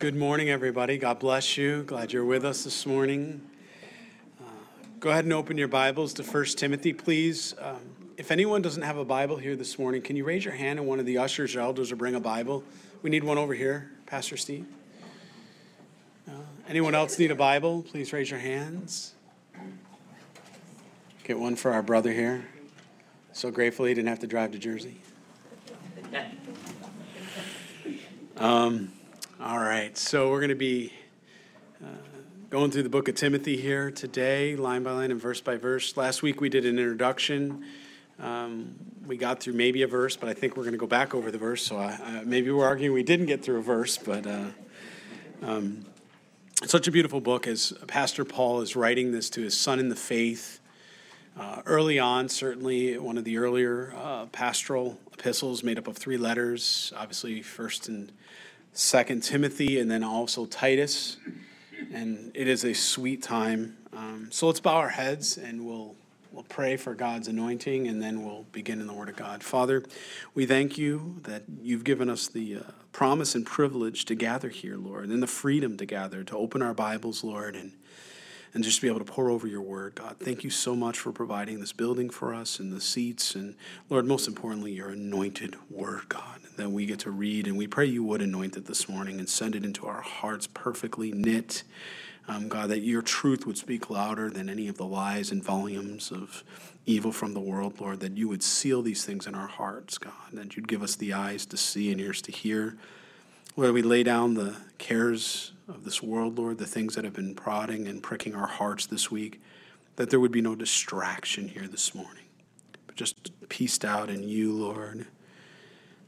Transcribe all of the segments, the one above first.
Good morning, everybody. God bless you. Glad you're with us this morning. Uh, go ahead and open your Bibles to 1 Timothy, please. Um, if anyone doesn't have a Bible here this morning, can you raise your hand and one of the ushers or elders will bring a Bible? We need one over here, Pastor Steve. Uh, anyone else need a Bible? Please raise your hands. Get one for our brother here. So grateful he didn't have to drive to Jersey. Um, all right, so we're going to be uh, going through the book of Timothy here today, line by line and verse by verse. Last week we did an introduction. Um, we got through maybe a verse, but I think we're going to go back over the verse. So I, maybe we're arguing we didn't get through a verse, but uh, um, such a beautiful book as Pastor Paul is writing this to his son in the faith. Uh, early on, certainly one of the earlier uh, pastoral epistles made up of three letters, obviously, first and Second Timothy, and then also Titus. And it is a sweet time. Um, so let's bow our heads and we'll we'll pray for God's anointing, and then we'll begin in the Word of God. Father, we thank you that you've given us the uh, promise and privilege to gather here, Lord, and the freedom to gather, to open our Bibles, Lord, and and just be able to pour over your word, God. Thank you so much for providing this building for us and the seats. And Lord, most importantly, your anointed word, God, that we get to read. And we pray you would anoint it this morning and send it into our hearts perfectly knit. Um, God, that your truth would speak louder than any of the lies and volumes of evil from the world, Lord, that you would seal these things in our hearts, God, that you'd give us the eyes to see and ears to hear. Lord, we lay down the cares of this world, Lord, the things that have been prodding and pricking our hearts this week, that there would be no distraction here this morning, but just pieced out in you, Lord.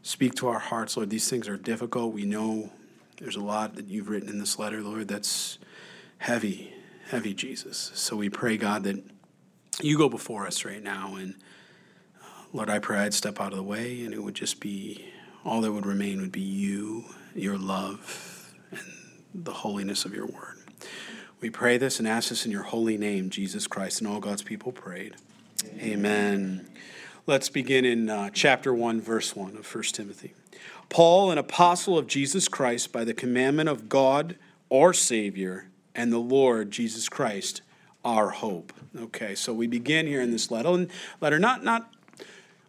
Speak to our hearts, Lord. These things are difficult. We know there's a lot that you've written in this letter, Lord, that's heavy, heavy, Jesus. So we pray, God, that you go before us right now. And uh, Lord, I pray I'd step out of the way and it would just be all that would remain would be you, your love, and the holiness of your word. We pray this and ask this in your holy name, Jesus Christ, and all God's people prayed. Amen. Amen. Let's begin in uh, chapter 1, verse 1 of 1 Timothy. Paul, an apostle of Jesus Christ, by the commandment of God, our Savior, and the Lord Jesus Christ, our hope. Okay, so we begin here in this letter, letter not, not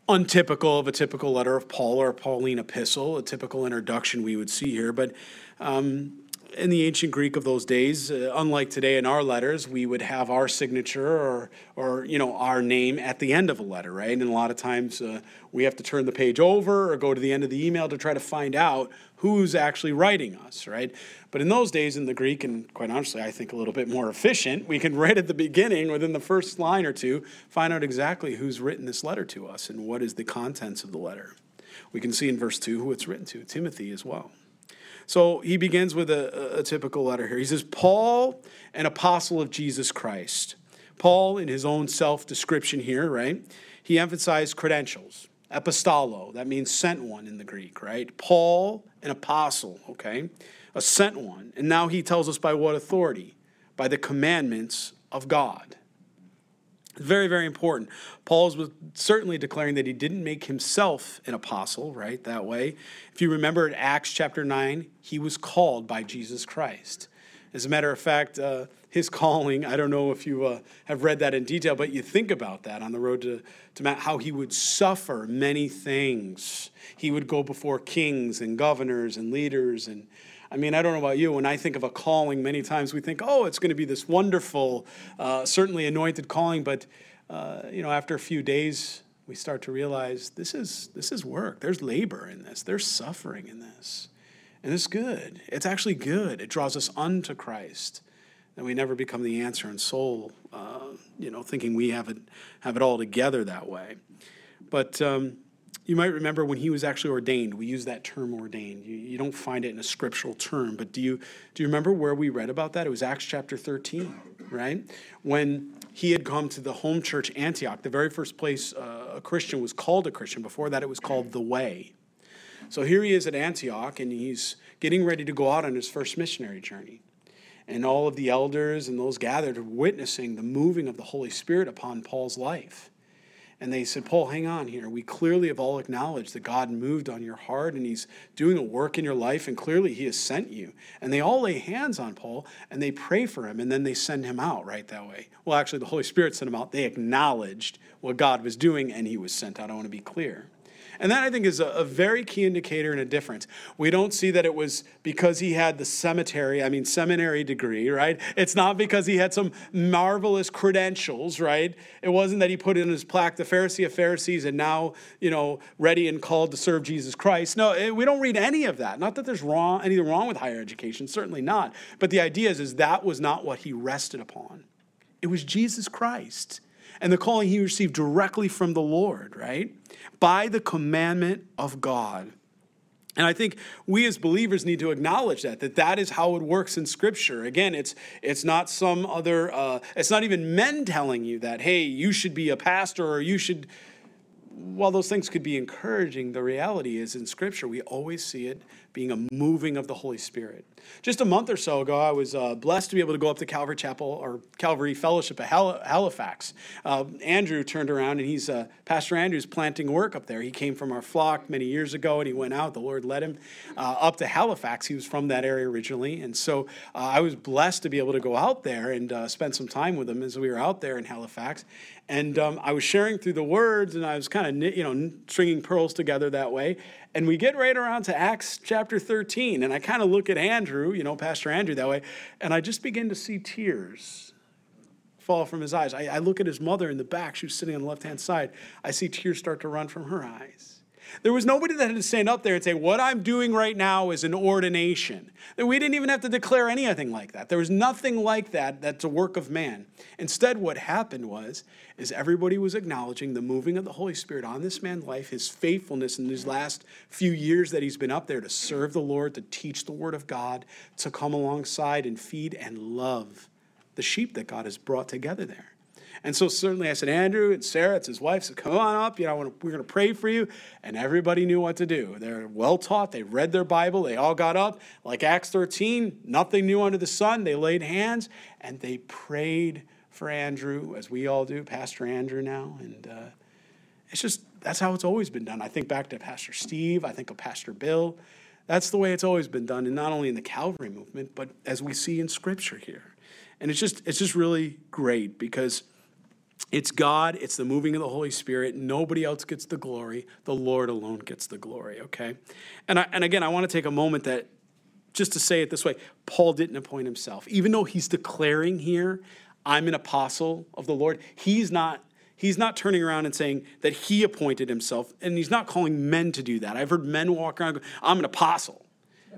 untypical of a typical letter of Paul or a Pauline epistle, a typical introduction we would see here, but um, in the ancient Greek of those days, uh, unlike today in our letters, we would have our signature or, or you know, our name at the end of a letter, right? And a lot of times uh, we have to turn the page over or go to the end of the email to try to find out who's actually writing us, right? But in those days in the Greek, and quite honestly, I think a little bit more efficient, we can right at the beginning, within the first line or two, find out exactly who's written this letter to us and what is the contents of the letter. We can see in verse 2 who it's written to, Timothy as well. So he begins with a, a typical letter here. He says, Paul, an apostle of Jesus Christ. Paul, in his own self description here, right? He emphasized credentials. Apostolo, that means sent one in the Greek, right? Paul, an apostle, okay? A sent one. And now he tells us by what authority? By the commandments of God. Very, very important. Paul was certainly declaring that he didn't make himself an apostle, right? That way. If you remember in Acts chapter 9, he was called by Jesus Christ. As a matter of fact, uh, his calling, I don't know if you uh, have read that in detail, but you think about that on the road to, to Mount, how he would suffer many things. He would go before kings and governors and leaders and I mean, I don't know about you. When I think of a calling, many times we think, oh, it's going to be this wonderful, uh, certainly anointed calling. But uh, you know, after a few days, we start to realize this is this is work. There's labor in this. There's suffering in this, and it's good. It's actually good. It draws us unto Christ. And we never become the answer in soul, uh, you know, thinking we have it have it all together that way. But um, you might remember when he was actually ordained. We use that term ordained. You, you don't find it in a scriptural term, but do you do you remember where we read about that? It was Acts chapter 13, right? When he had come to the home church Antioch, the very first place uh, a Christian was called a Christian. Before that, it was called the Way. So here he is at Antioch, and he's getting ready to go out on his first missionary journey. And all of the elders and those gathered are witnessing the moving of the Holy Spirit upon Paul's life. And they said, Paul, hang on here. We clearly have all acknowledged that God moved on your heart and he's doing a work in your life, and clearly he has sent you. And they all lay hands on Paul and they pray for him, and then they send him out right that way. Well, actually, the Holy Spirit sent him out. They acknowledged what God was doing, and he was sent out. I want to be clear. And that I think is a, a, very key indicator and a difference. We don't see that it was because he had the cemetery, I mean, seminary degree, right? It's not because he had some marvelous credentials, right? It wasn't that he put in his plaque, the Pharisee of Pharisees, and now, you know, ready and called to serve Jesus Christ. No, it, we don't read any of that. Not that there's wrong, anything wrong with higher education, certainly not. But the idea is, is that was not what he rested upon. It was Jesus Christ and the calling he received directly from the Lord, right? By the commandment of God. And I think we as believers need to acknowledge that that that is how it works in Scripture. Again, it's it's not some other. Uh, it's not even men telling you that. Hey, you should be a pastor or you should. While those things could be encouraging, the reality is in Scripture we always see it being a moving of the Holy Spirit. Just a month or so ago, I was uh, blessed to be able to go up to Calvary Chapel or Calvary Fellowship at Halifax. Uh, Andrew turned around and he's, uh, Pastor Andrew's planting work up there. He came from our flock many years ago and he went out. The Lord led him uh, up to Halifax. He was from that area originally. And so uh, I was blessed to be able to go out there and uh, spend some time with him as we were out there in Halifax. And um, I was sharing through the words and I was kind of, you know, stringing pearls together that way. And we get right around to Acts chapter 13. And I kind of look at Andrew, you know, Pastor Andrew that way, and I just begin to see tears fall from his eyes. I, I look at his mother in the back. She was sitting on the left hand side. I see tears start to run from her eyes. There was nobody that had to stand up there and say, What I'm doing right now is an ordination. That we didn't even have to declare anything like that. There was nothing like that that's a work of man. Instead, what happened was, is everybody was acknowledging the moving of the Holy Spirit on this man's life, his faithfulness in these last few years that he's been up there to serve the Lord, to teach the Word of God, to come alongside and feed and love the sheep that God has brought together there. And so certainly I said, Andrew and Sarah, it's his wife, said, come on up. You know, we're going to pray for you. And everybody knew what to do. They're well taught. They read their Bible. They all got up. Like Acts 13, nothing new under the sun. They laid hands and they prayed for Andrew, as we all do, Pastor Andrew now. And uh, it's just, that's how it's always been done. I think back to Pastor Steve. I think of Pastor Bill. That's the way it's always been done, and not only in the Calvary movement, but as we see in Scripture here. And it's just, it's just really great because it's God, it's the moving of the Holy Spirit. Nobody else gets the glory. The Lord alone gets the glory, okay? And, I, and again, I want to take a moment that, just to say it this way, Paul didn't appoint himself. Even though he's declaring here, I'm an apostle of the Lord, he's not. He's not turning around and saying that he appointed himself, and he's not calling men to do that. I've heard men walk around, go, I'm an apostle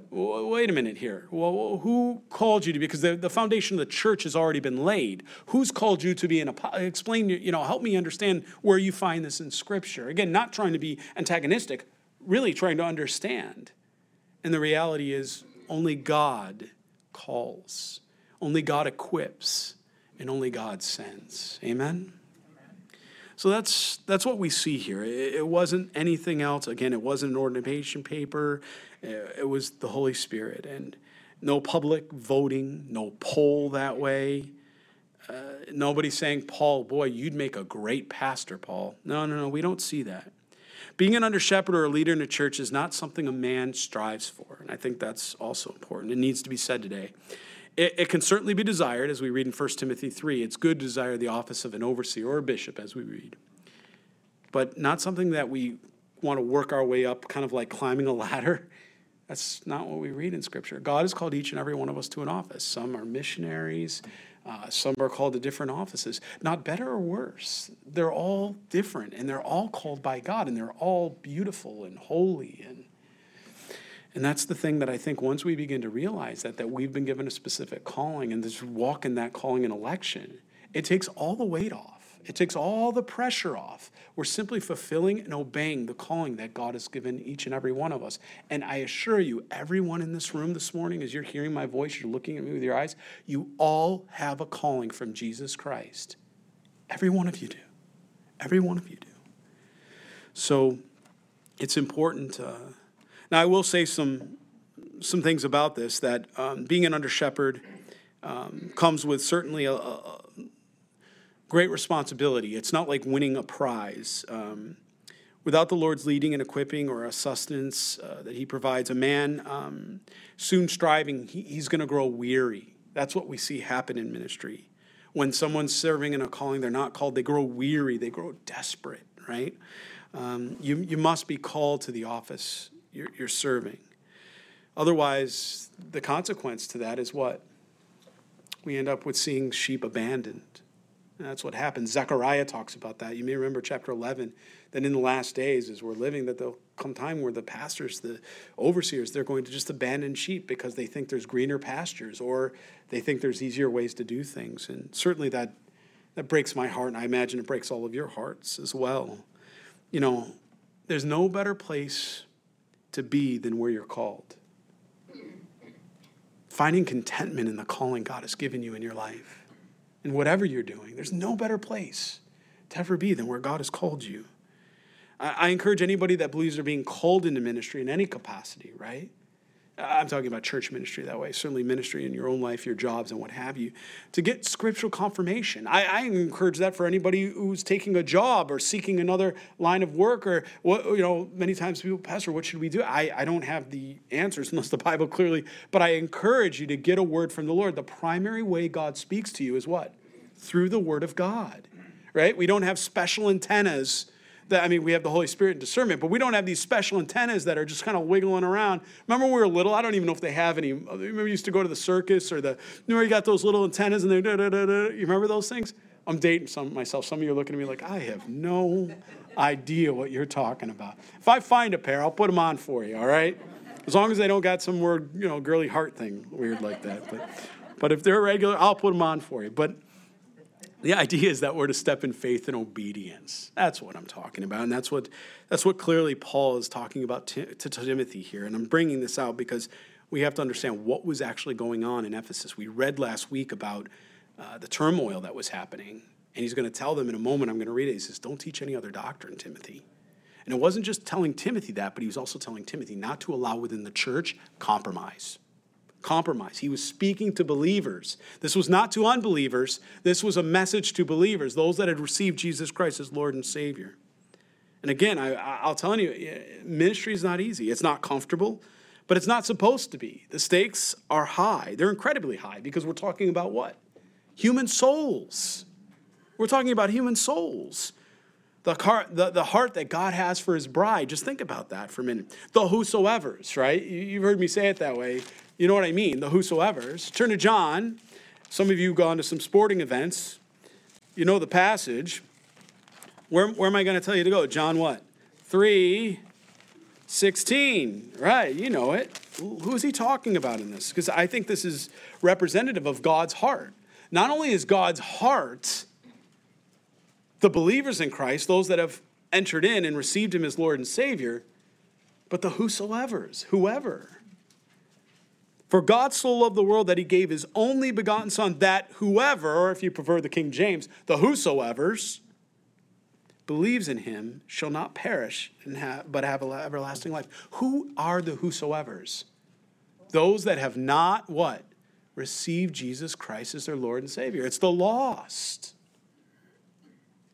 wait a minute here. Well, who called you to be? Because the, the foundation of the church has already been laid. Who's called you to be an apostle? Explain, you know, help me understand where you find this in Scripture. Again, not trying to be antagonistic, really trying to understand. And the reality is, only God calls, only God equips, and only God sends. Amen? So that's that's what we see here. It, wasn't anything else. Again, it wasn't an ordination paper. It was the Holy Spirit, and no public voting, no poll that way. Uh, nobody saying, Paul, boy, you'd make a great pastor, Paul. No, no, no, we don't see that. Being an under shepherd or a leader in a church is not something a man strives for. And I think that's also important. It needs to be said today. It, it, can certainly be desired, as we read in 1 Timothy 3. It's good to desire the office of an overseer or a bishop, as we read. But not something that we want to work our way up, kind of like climbing a ladder. That's not what we read in Scripture. God has called each and every one of us to an office. Some are missionaries, uh, some are called to different offices. Not better or worse. They're all different, and they're all called by God, and they're all beautiful and holy. And, and that's the thing that I think once we begin to realize that, that we've been given a specific calling and just walk in that calling and election, it takes all the weight off. It takes all the pressure off. We're simply fulfilling and obeying the calling that God has given each and every one of us. And I assure you, everyone in this room this morning, as you're hearing my voice, you're looking at me with your eyes, you all have a calling from Jesus Christ. Every one of you do. Every one of you do. So it's important. Uh, now, I will say some, some things about this that um, being an under shepherd um, comes with certainly a, a great responsibility. It's not like winning a prize. Um, without the Lord's leading and equipping or a sustenance uh, that He provides, a man um, soon striving, he, he's going to grow weary. That's what we see happen in ministry. When someone's serving in a calling they're not called, they grow weary, they grow desperate, right? Um, you, you must be called to the office you're, you're serving. Otherwise, the consequence to that is what? We end up with seeing sheep abandoned. That's what happens. Zechariah talks about that. You may remember chapter 11, that in the last days, as we're living, that there'll come time where the pastors, the overseers, they're going to just abandon sheep because they think there's greener pastures or they think there's easier ways to do things. And certainly that, that breaks my heart, and I imagine it breaks all of your hearts as well. You know, there's no better place to be than where you're called. Finding contentment in the calling God has given you in your life. And whatever you're doing, there's no better place to ever be than where God has called you. I, I encourage anybody that believes they're being called into ministry in any capacity, right? I'm talking about church ministry that way, certainly ministry in your own life, your jobs, and what have you, to get scriptural confirmation. I, I, encourage that for anybody who's taking a job or seeking another line of work, or what you know, many times people, Pastor, what should we do? I, I don't have the answers unless the Bible clearly, but I encourage you to get a word from the Lord. The primary way God speaks to you is what? Through the Word of God, right? We don't have special antennas that, I mean, we have the Holy Spirit and discernment, but we don't have these special antennas that are just kind of wiggling around. Remember when we were little? I don't even know if they have any. Uh, remember, we used to go to the circus or the, you know, you got those little antennas and they, da, da, da, da. you remember those things? I'm dating some myself. Some of you are looking at me like, I have no idea what you're talking about. If I find a pair, I'll put them on for you, all right? As long as they don't got some weird, you know, girly heart thing weird like that. But, but if they're regular, I'll put them on for you. But the idea is that we're to step in faith and obedience. That's what I'm talking about. And that's what, that's what clearly Paul is talking about to, to Timothy here. And I'm bringing this out because we have to understand what was actually going on in Ephesus. We read last week about uh, the turmoil that was happening. And he's going to tell them in a moment, I'm going to read it. He says, Don't teach any other doctrine, Timothy. And it wasn't just telling Timothy that, but he was also telling Timothy not to allow within the church compromise compromise. He was speaking to believers. This was not to unbelievers, this was a message to believers, those that had received Jesus Christ as Lord and Savior. And again, I, will tell you, eh, ministry is not easy. It's not comfortable, but it's not supposed to be. The stakes are high. They're incredibly high because we're talking about what? Human souls. We're talking about human souls. The heart, the, the heart that God has for his bride. Just think about that for a minute. The whosoever's, right? You've heard me say it that way. You know what I mean, the whosoever's. Turn to John. Some of you have gone to some sporting events. You know the passage. Where, where am I going to tell you to go? John what? 3, 16. Right, you know it. Who is he talking about in this? Because I think this is representative of God's heart. Not only is God's heart the believers in Christ, those that have entered in and received him as Lord and Savior, but the whosoever's, whoever. For God so loved the world that he gave his only begotten Son, that whoever, or if you prefer the King James, the whosoever's, believes in him shall not perish have, but have everlasting life. Who are the whosoever's? Those that have not what? Received Jesus Christ as their Lord and Savior. It's the lost.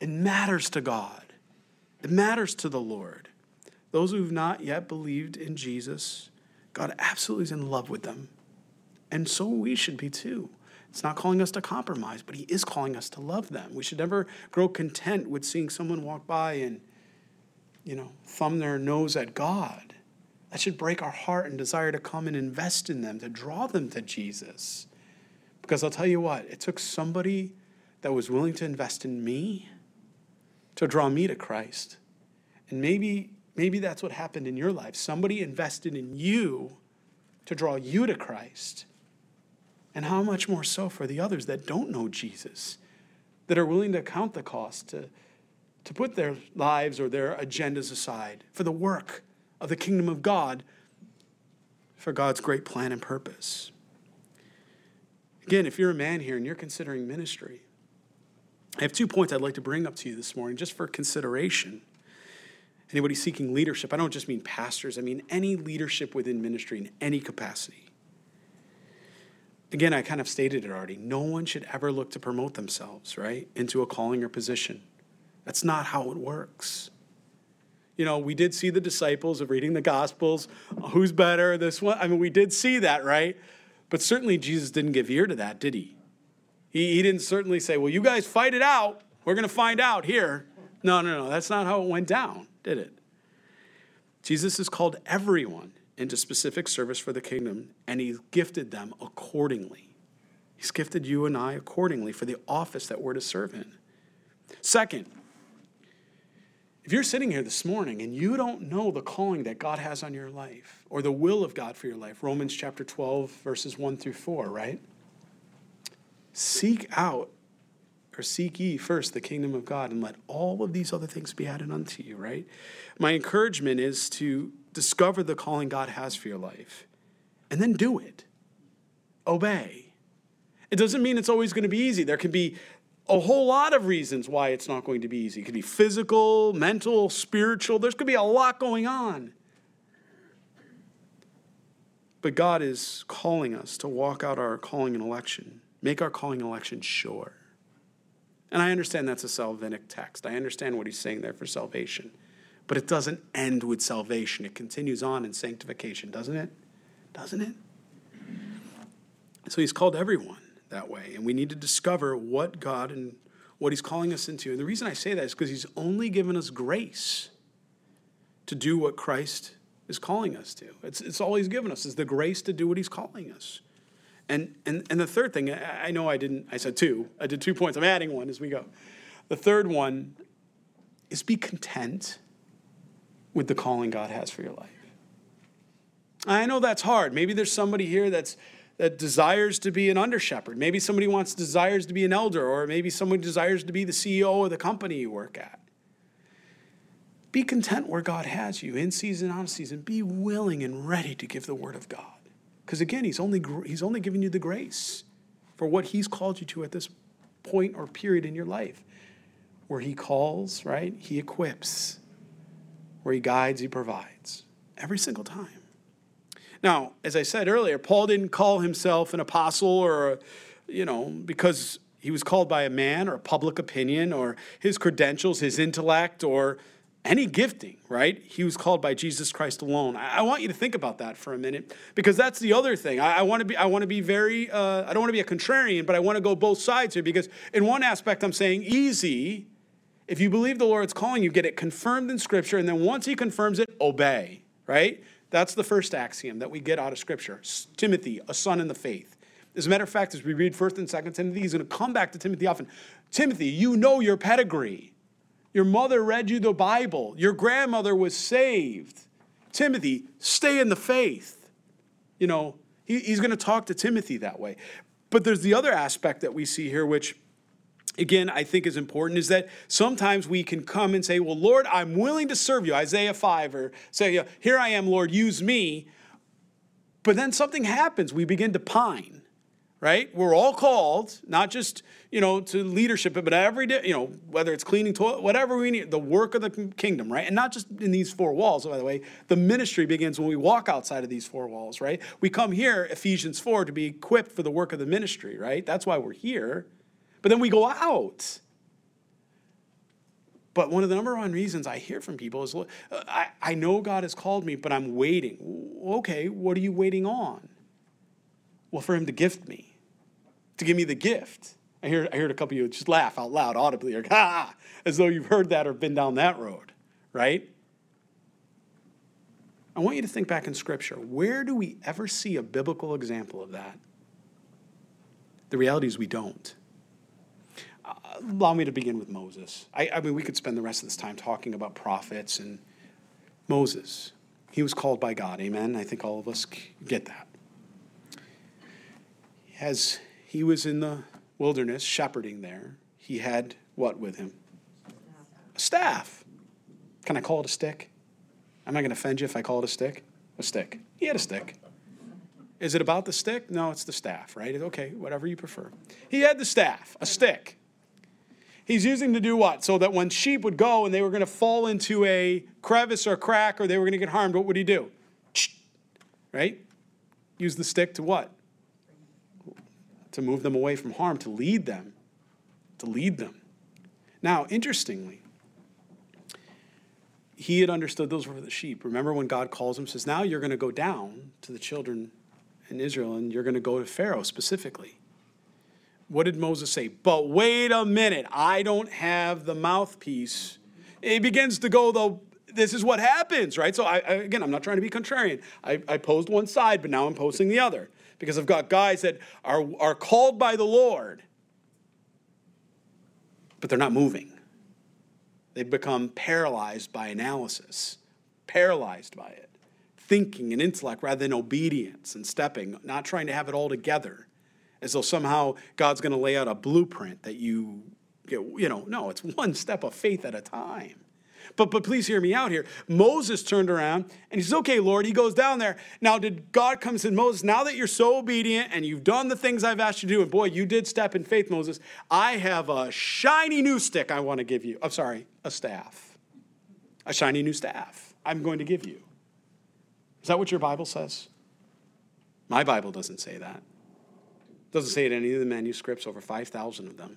It matters to God. It matters to the Lord. Those who have not yet believed in Jesus God absolutely is in love with them. And so we should be too. It's not calling us to compromise, but He is calling us to love them. We should never grow content with seeing someone walk by and, you know, thumb their nose at God. That should break our heart and desire to come and invest in them, to draw them to Jesus. Because I'll tell you what, it took somebody that was willing to invest in me to draw me to Christ. And maybe Maybe that's what happened in your life. Somebody invested in you to draw you to Christ. And how much more so for the others that don't know Jesus, that are willing to count the cost, to, to put their lives or their agendas aside for the work of the kingdom of God, for God's great plan and purpose. Again, if you're a man here and you're considering ministry, I have two points I'd like to bring up to you this morning just for consideration anybody seeking leadership, I don't just mean pastors, I mean any leadership within ministry in any capacity. Again, I kind of stated it already. No one should ever look to promote themselves, right, into a calling or position. That's not how it works. You know, we did see the disciples of reading the Gospels. Who's better? This one? I mean, we did see that, right? But certainly Jesus didn't give ear to that, did he? He, he didn't certainly say, well, you guys fight it out. We're going to find out here. No, no, no. That's not how it went down, did it? Jesus has called everyone into specific service for the kingdom, and he's gifted them accordingly. He's gifted you and I accordingly for the office that we're to serve in. Second, if you're sitting here this morning and you don't know the calling that God has on your life or the will of God for your life, Romans chapter 12, verses 1 through 4, right? Seek out or seek ye first the kingdom of God and let all of these other things be added unto you, right? My encouragement is to discover the calling God has for your life and then do it. Obey. It doesn't mean it's always going to be easy. There can be a whole lot of reasons why it's not going to be easy. It could be physical, mental, spiritual. There's going to be a lot going on. But God is calling us to walk out our calling and election, make our calling and election sure. And I understand that's a salvific text. I understand what he's saying there for salvation. But it doesn't end with salvation. It continues on in sanctification, doesn't it? Doesn't it? So he's called everyone that way. And we need to discover what God and what He's calling us into. And the reason I say that is because He's only given us grace to do what Christ is calling us to. It's, it's all He's given us is the grace to do what He's calling us. And, and, and the third thing, I know I didn't, I said two. I did two points. I'm adding one as we go. The third one is be content with the calling God has for your life. I know that's hard. Maybe there's somebody here that's that desires to be an under shepherd. Maybe somebody wants desires to be an elder, or maybe someone desires to be the CEO of the company you work at. Be content where God has you, in season, out of season. Be willing and ready to give the word of God. Because again, he's only, he's only giving you the grace for what He's called you to at this point or period in your life. Where He calls, right? He equips. Where He guides, He provides. Every single time. Now, as I said earlier, Paul didn't call himself an apostle or, you know, because he was called by a man or public opinion or his credentials, his intellect, or any gifting, right? He was called by Jesus Christ alone. I, want you to think about that for a minute because that's the other thing. I, I want to be. I want to be very. Uh, I don't want to be a contrarian, but I want to go both sides here because in one aspect I'm saying easy. If you believe the Lord's calling you, get it confirmed in Scripture, and then once He confirms it, obey. Right? That's the first axiom that we get out of Scripture. Timothy, a son in the faith. As a matter of fact, as we read 1st and 2nd Timothy, he's going to come back to Timothy often. Timothy, you know your pedigree. Your mother read you the Bible. Your grandmother was saved. Timothy, stay in the faith. You know, he, he's going to talk to Timothy that way. But there's the other aspect that we see here, which again, I think is important is that sometimes we can come and say, Well, Lord, I'm willing to serve you, Isaiah 5, or say, Here I am, Lord, use me. But then something happens. We begin to pine, right? We're all called, not just, you know, to leadership, but every day, you know, whether it's cleaning toilet, whatever we need, the work of the kingdom, right? And not just in these four walls, by the way. The ministry begins when we walk outside of these four walls, right? We come here, Ephesians 4, to be equipped for the work of the ministry, right? That's why we're here. But then we go out. But one of the number one reasons I hear from people is uh, I, I know God has called me, but I'm waiting. Okay, what are you waiting on? Well, for Him to gift me, to give me the gift. I heard, I heard a couple of you just laugh out loud audibly, or ah, as though you've heard that or been down that road, right? I want you to think back in Scripture. Where do we ever see a biblical example of that? The reality is we don't allow me to begin with Moses. I, I mean, we could spend the rest of this time talking about prophets and Moses. He was called by God, amen? I think all of us get that. As he was in the wilderness shepherding there, he had what with him? A staff. Can I call it a stick? Am I going to offend you if I call it a stick? A stick. He had a stick. Is it about the stick? No, it's the staff, right? Okay, whatever you prefer. He had the staff, a stick. He's using to do what? So that when sheep would go and they were going to fall into a crevice or a crack or they were going to get harmed, what would he do? Right? Use the stick to what? To move them away from harm, to lead them, to lead them. Now, interestingly, he had understood those were the sheep. Remember when God calls him, says, Now you're going to go down to the children in Israel and you're going to go to Pharaoh specifically. What did Moses say? But wait a minute, I don't have the mouthpiece. It begins to go, though, this is what happens, right? So, I, again, I'm not trying to be contrarian. I, I posed one side, but now I'm posting the other because I've got guys that are, are called by the Lord, but they're not moving. They've become paralyzed by analysis, paralyzed by it, thinking and intellect rather than obedience and stepping, not trying to have it all together as though somehow God's going to lay out a blueprint that you, you know, no, it's one step of faith at a time. But, but please hear me out here. Moses turned around and he says, Okay, Lord. He goes down there. Now, did God come and Moses, now that you're so obedient and you've done the things I've asked you to do, and boy, you did step in faith, Moses, I have a shiny new stick I want to give you. I'm sorry, a staff. A shiny new staff I'm going to give you. Is that what your Bible says? My Bible doesn't say that. It doesn't say it in any of the manuscripts, over 5,000 of them.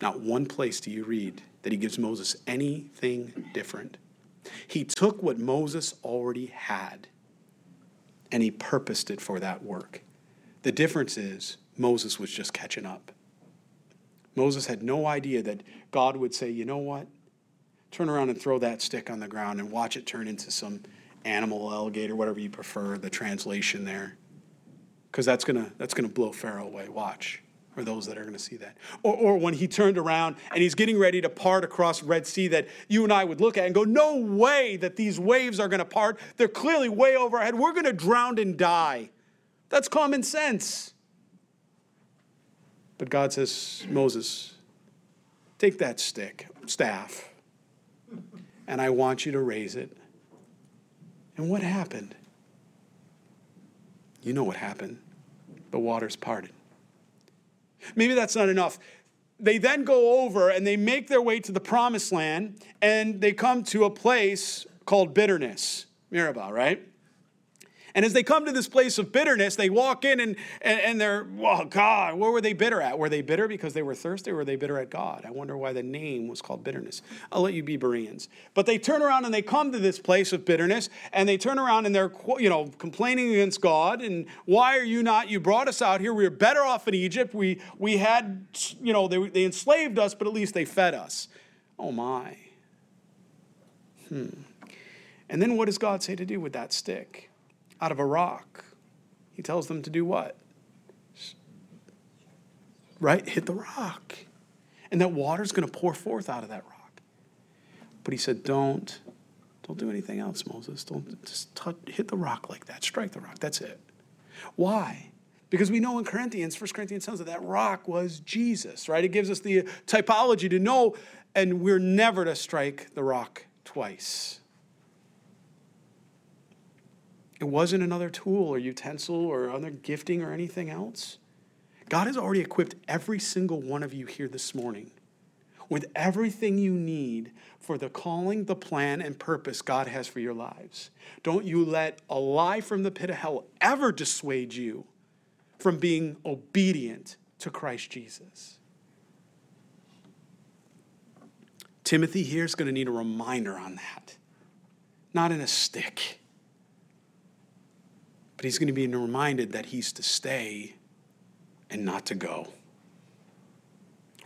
Not one place do you read that he gives Moses anything different. He took what Moses already had and he purposed it for that work. The difference is Moses was just catching up. Moses had no idea that God would say, you know what? Turn around and throw that stick on the ground and watch it turn into some animal, alligator, whatever you prefer, the translation there. Because that's going to that's gonna blow Pharaoh away. Watch or those that are going to see that. Or, or when he turned around and he's getting ready to part across Red Sea, that you and I would look at and go, No way that these waves are going to part. They're clearly way over our head. We're going to drown and die. That's common sense. But God says, Moses, take that stick, staff, and I want you to raise it. And what happened? You know what happened. The waters parted. Maybe that's not enough. They then go over and they make their way to the promised land and they come to a place called bitterness, Meribah, right? And as they come to this place of bitterness, they walk in and, and, and they're, well, God, where were they bitter at? Were they bitter because they were thirsty or were they bitter at God? I wonder why the name was called bitterness. I'll let you be Bereans. But they turn around and they come to this place of bitterness and they turn around and they're, you know, complaining against God. And why are you not? You brought us out here. We were better off in Egypt. We, we had, you know, they, they enslaved us, but at least they fed us. Oh, my. Hmm. And then what does God say to do with that stick? Out of a rock. He tells them to do what? Right? Hit the rock. And that water's going to pour forth out of that rock. But he said, don't, don't do anything else, Moses. Don't just touch, hit the rock like that. Strike the rock. That's it. Why? Because we know in Corinthians, 1 Corinthians tells us that that rock was Jesus, right? It gives us the typology to know, and we're never to strike the rock twice. It wasn't another tool or utensil or other gifting or anything else. God has already equipped every single one of you here this morning with everything you need for the calling, the plan, and purpose God has for your lives. Don't you let a lie from the pit of hell ever dissuade you from being obedient to Christ Jesus. Timothy here is going to need a reminder on that, not in a stick but he's going to be reminded that he's to stay and not to go.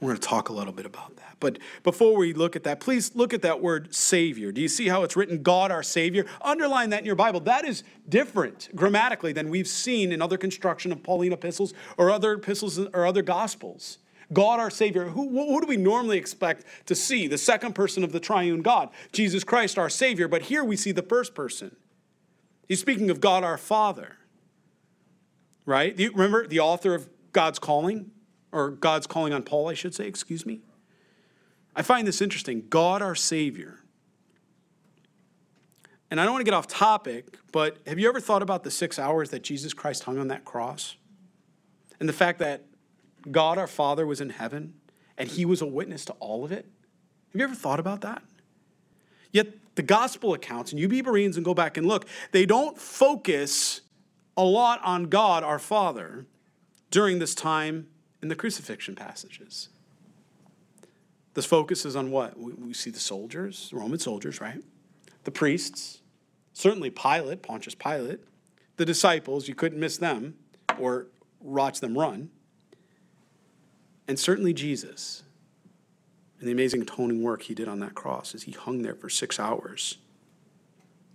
We're going to talk a little bit about that. But before we look at that, please look at that word Savior. Do you see how it's written, God our Savior? Underline that in your Bible. That is different grammatically than we've seen in other construction of Pauline epistles or other epistles or other gospels. God our Savior. Who, who do we normally expect to see? The second person of the triune God, Jesus Christ our Savior. But here we see the first person. He's speaking of God our Father, right? Do you remember the author of God's calling, or God's calling on Paul, I should say, excuse me? I find this interesting. God our Savior. And I don't want to get off topic, but have you ever thought about the six hours that Jesus Christ hung on that cross? And the fact that God our Father was in heaven and he was a witness to all of it? Have you ever thought about that? Yet the gospel accounts, and you be Bereans and go back and look, they don't focus a lot on God our Father. during this time in the crucifixion passages. This focus is on what? We, see the soldiers, the Roman soldiers, right? The priests, certainly Pilate, Pontius Pilate, the disciples, you couldn't miss them or watch them run, and certainly Jesus and the amazing atoning work he did on that cross as he hung there for six hours.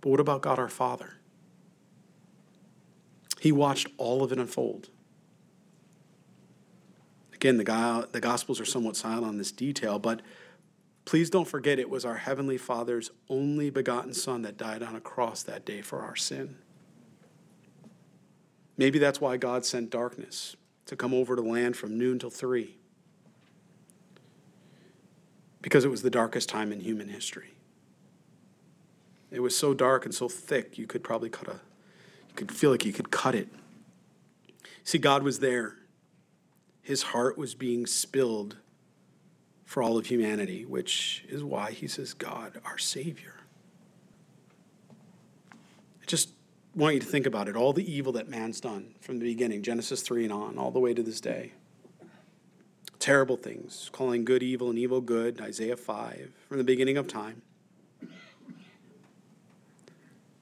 But what about God our Father? He watched all of it unfold. Again, the, the Gospels are somewhat silent on this detail, but please don't forget it was our Heavenly Father's only begotten Son that died on a cross that day for our sin. Maybe that's why God sent darkness to come over the land from noon till three, because it was the darkest time in human history. It was so dark and so thick, you could probably cut a, you could feel like you could cut it. See, God was there his heart was being spilled for all of humanity, which is why he says, God, our Savior. I just want you to think about it all the evil that man's done from the beginning, Genesis 3 and on, all the way to this day. Terrible things, calling good evil and evil good, Isaiah 5, from the beginning of time.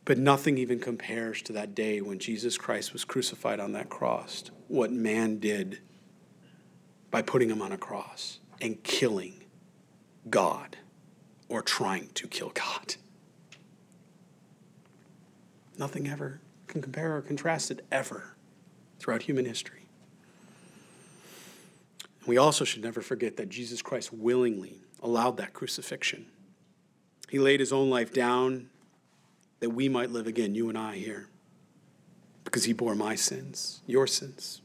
But nothing even compares to that day when Jesus Christ was crucified on that cross, what man did by putting him on a cross and killing God or trying to kill God. Nothing ever can compare or contrast it ever throughout human history. We also should never forget that Jesus Christ willingly allowed that crucifixion. He laid his own life down that we might live again, you and I here, because he bore my sins, your sins.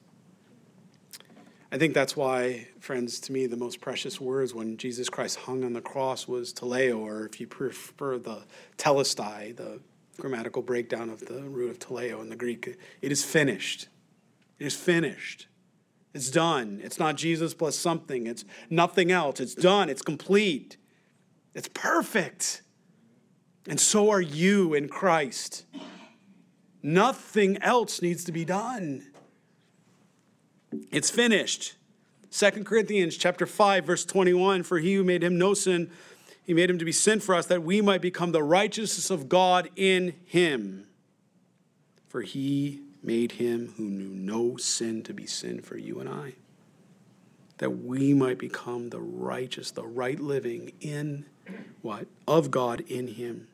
I think that's why, friends, to me, the most precious words when Jesus Christ hung on the cross was teleo, or if you prefer the telestai, the grammatical breakdown of the root of teleo in the Greek. It is finished. It is finished. It's done. It's not Jesus plus something. It's nothing else. It's done. It's complete. It's perfect. And so are you in Christ. Nothing else needs to be done. It's finished. 2 Corinthians chapter 5 verse 21 for he who made him no sin he made him to be sin for us that we might become the righteousness of God in him. For he made him who knew no sin to be sin for you and I that we might become the righteous, the right living in what? Of God in him.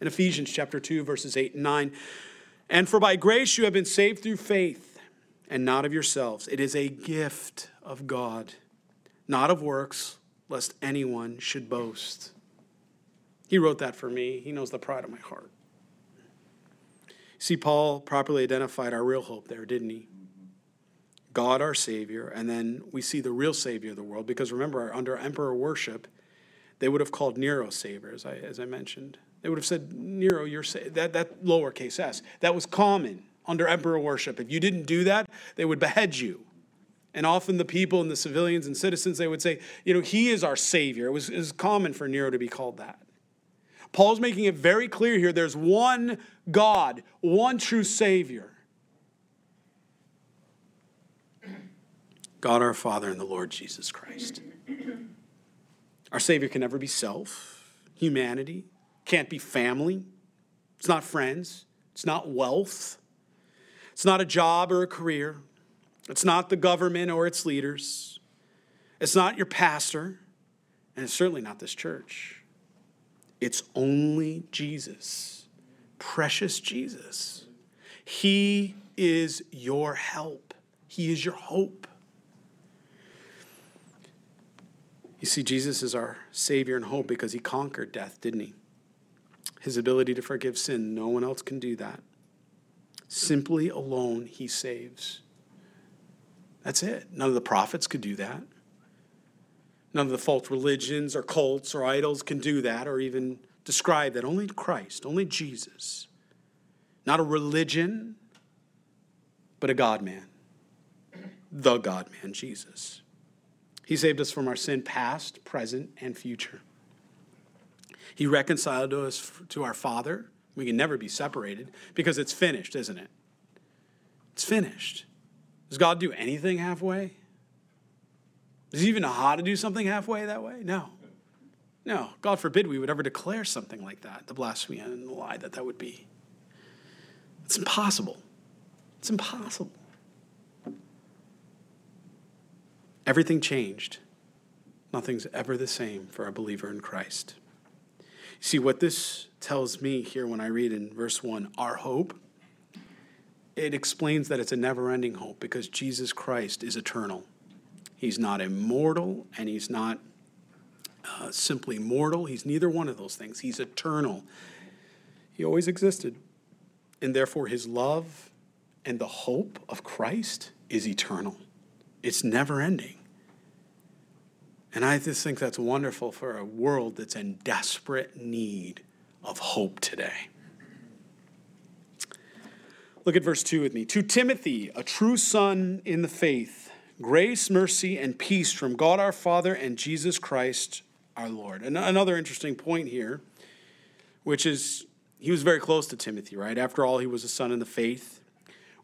In Ephesians chapter 2 verses 8 and 9, and for by grace you have been saved through faith and not of yourselves. It is a gift of God, not of works, lest anyone should boast. He wrote that for me. He knows the pride of my heart. See, Paul properly identified our real hope there, didn't he? God, our Savior, and then we see the real Savior of the world, because remember, under emperor worship, they would have called Nero Savior, as I, as I mentioned. They would have said, Nero, you're sa-. that, that lowercase s. That was common under emperor worship. If you didn't do that, they would behead you. And often the people and the civilians and citizens, they would say, you know, he is our savior. It was, it was common for Nero to be called that. Paul's making it very clear here there's one God, one true Savior. God our Father and the Lord Jesus Christ. Our Savior can never be self, humanity, can't be family, it's not friends, it's not wealth, it's not a job or a career. It's not the government or its leaders. It's not your pastor. And it's certainly not this church. It's only Jesus, precious Jesus. He is your help, He is your hope. You see, Jesus is our Savior and hope because He conquered death, didn't He? His ability to forgive sin, no one else can do that. Simply alone, he saves. That's it. None of the prophets could do that. None of the false religions or cults or idols can do that or even describe that. Only Christ, only Jesus. Not a religion, but a God man. The God man, Jesus. He saved us from our sin, past, present, and future. He reconciled us to our Father we can never be separated because it's finished, isn't it? It's finished. Does God do anything halfway? Does he even how to do something halfway that way? No. No. God forbid we would ever declare something like that, the blasphemy and the lie that that would be. It's impossible. It's impossible. Everything changed. Nothing's ever the same for a believer in Christ. See, what this tells me here when I read in verse 1, our hope, it explains that it's a never ending hope because Jesus Christ is eternal. He's not immortal and he's not uh, simply mortal. He's neither one of those things. He's eternal. He always existed. And therefore, his love and the hope of Christ is eternal, it's never ending. And I just think that's wonderful for a world that's in desperate need of hope today. Look at verse 2 with me. To Timothy, a true son in the faith, grace, mercy, and peace from God our Father and Jesus Christ our Lord. And another interesting point here, which is he was very close to Timothy, right? After all, he was a son in the faith.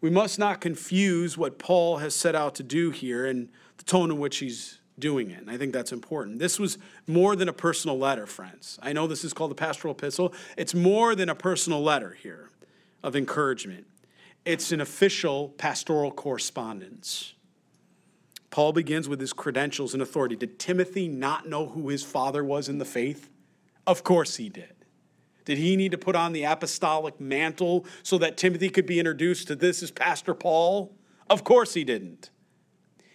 We must not confuse what Paul has set out to do here and the tone in which he's doing it. And I think that's important. This was more than a personal letter, friends. I know this is called the pastoral epistle. It's more than a personal letter here of encouragement, it's an official pastoral correspondence. Paul begins with his credentials and authority. Did Timothy not know who his father was in the faith? Of course he did. Did he need to put on the apostolic mantle so that Timothy could be introduced to this as Pastor Paul? Of course he didn't.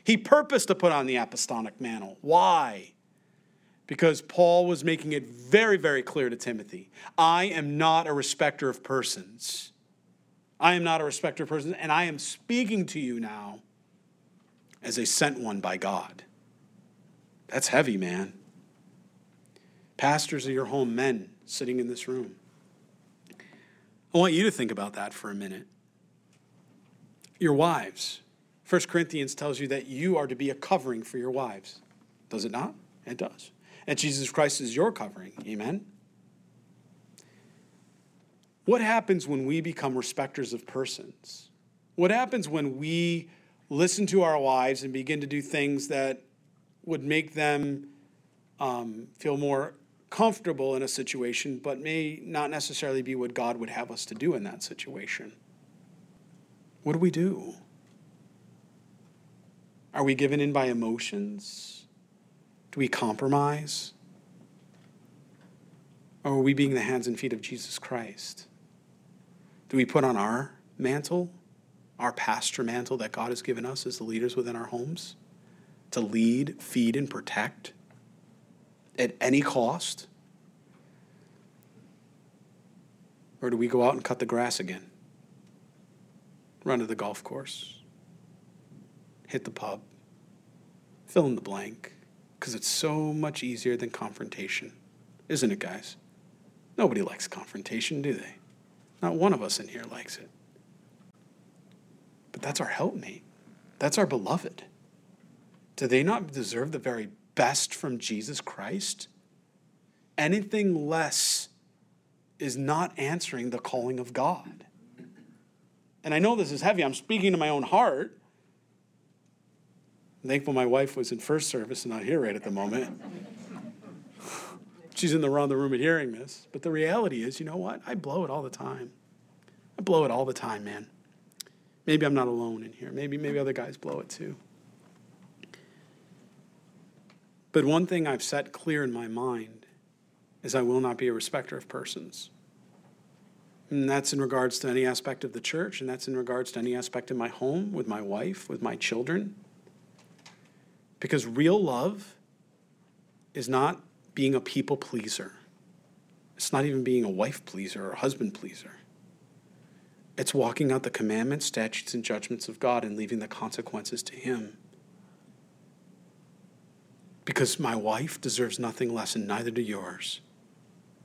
He purposed to put on the apostolic mantle. Why? Because Paul was making it very, very clear to Timothy I am not a respecter of persons. I am not a respecter of persons, and I am speaking to you now as a sent one by God. That's heavy, man. Pastors of your home, men sitting in this room. I want you to think about that for a minute. Your wives. 1 Corinthians tells you that you are to be a covering for your wives. Does it not? It does. And Jesus Christ is your covering. Amen? What happens when we become respecters of persons? What happens when we listen to our wives and begin to do things that would make them um, feel more comfortable in a situation, but may not necessarily be what God would have us to do in that situation? What do we do? Are we given in by emotions? Do we compromise? Or are we being the hands and feet of Jesus Christ? Do we put on our mantle, our pastor mantle that God has given us as the leaders within our homes to lead, feed, and protect at any cost? Or do we go out and cut the grass again? Run to the golf course? hit the pub, fill in the blank, because it's so much easier than confrontation. Isn't it, guys? Nobody likes confrontation, do they? Not one of us in here likes it. But that's our helpmate. That's our beloved. Do they not deserve the very best from Jesus Christ? Anything less is not answering the calling of God. And I know this is heavy. I'm speaking to my own heart I'm thankful my wife was in first service and not here right at the moment. She's in the wrong room at hearing this. But the reality is, you know what? I blow it all the time. I blow it all the time, man. Maybe I'm not alone in here. Maybe maybe other guys blow it too. But one thing I've set clear in my mind is I will not be a respecter of persons. And that's in regards to any aspect of the church, and that's in regards to any aspect of my home, with my wife, with my children. Because real love is not being a people pleaser. It's not even being a wife pleaser or a husband pleaser. It's walking out the commandments, statutes, and judgments of God and leaving the consequences to Him. Because my wife deserves nothing less, and neither do yours.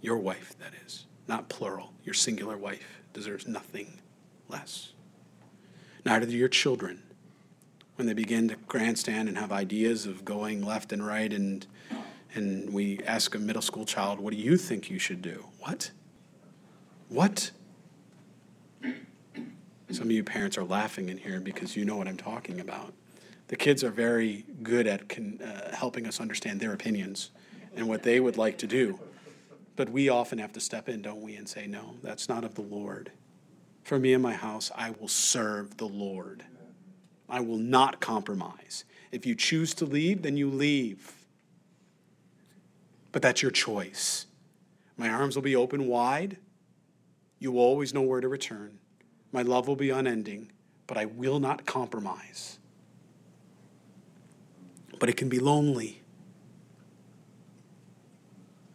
Your wife, that is, not plural. Your singular wife deserves nothing less. Neither do your children when they begin to grandstand and have ideas of going left and right and and we ask a middle school child, "What do you think you should do?" What? What? Some of you parents are laughing in here because you know what I'm talking about. The kids are very good at con, uh, helping us understand their opinions and what they would like to do. But we often have to step in, don't we, and say, no, that's not of the Lord. For me and my house, I will serve the Lord. I will not compromise. If you choose to leave, then you leave. But that's your choice. My arms will be open wide. You will always know where to return. My love will be unending, but I will not compromise. But it can be lonely.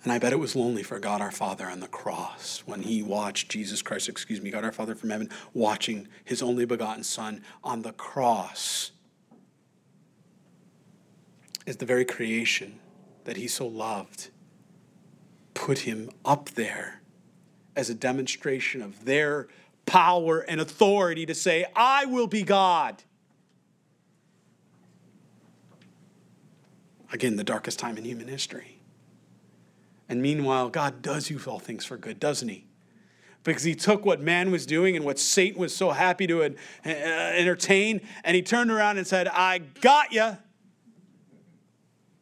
And I bet it was lonely for God our Father on the cross when he watched Jesus Christ, excuse me, God our Father from heaven, watching his only begotten Son on the cross. Is the very creation that he so loved put him up there as a demonstration of their power and authority to say, I will be God. Again, the darkest time in human history. And meanwhile, God does use all things for good, doesn't He? Because He took what man was doing and what Satan was so happy to uh, entertain, and He turned around and said, I got you.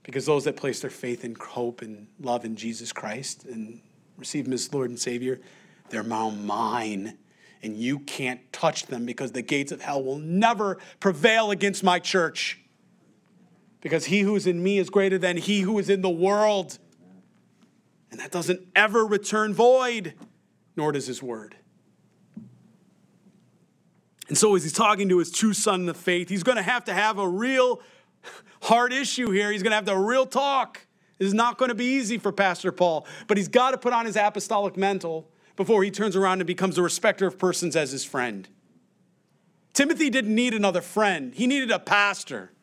Because those that place their faith and hope and love in Jesus Christ and receive Him as Lord and Savior, they're now mine. And you can't touch them because the gates of hell will never prevail against my church. Because he who is in me is greater than he who is in the world. And that doesn't ever return void, nor does his word. And so, as he's talking to his true son in the faith, he's going to have to have a real hard issue here. He's going to have to have a real talk. This is not going to be easy for Pastor Paul, but he's got to put on his apostolic mantle before he turns around and becomes a respecter of persons as his friend. Timothy didn't need another friend, he needed a pastor.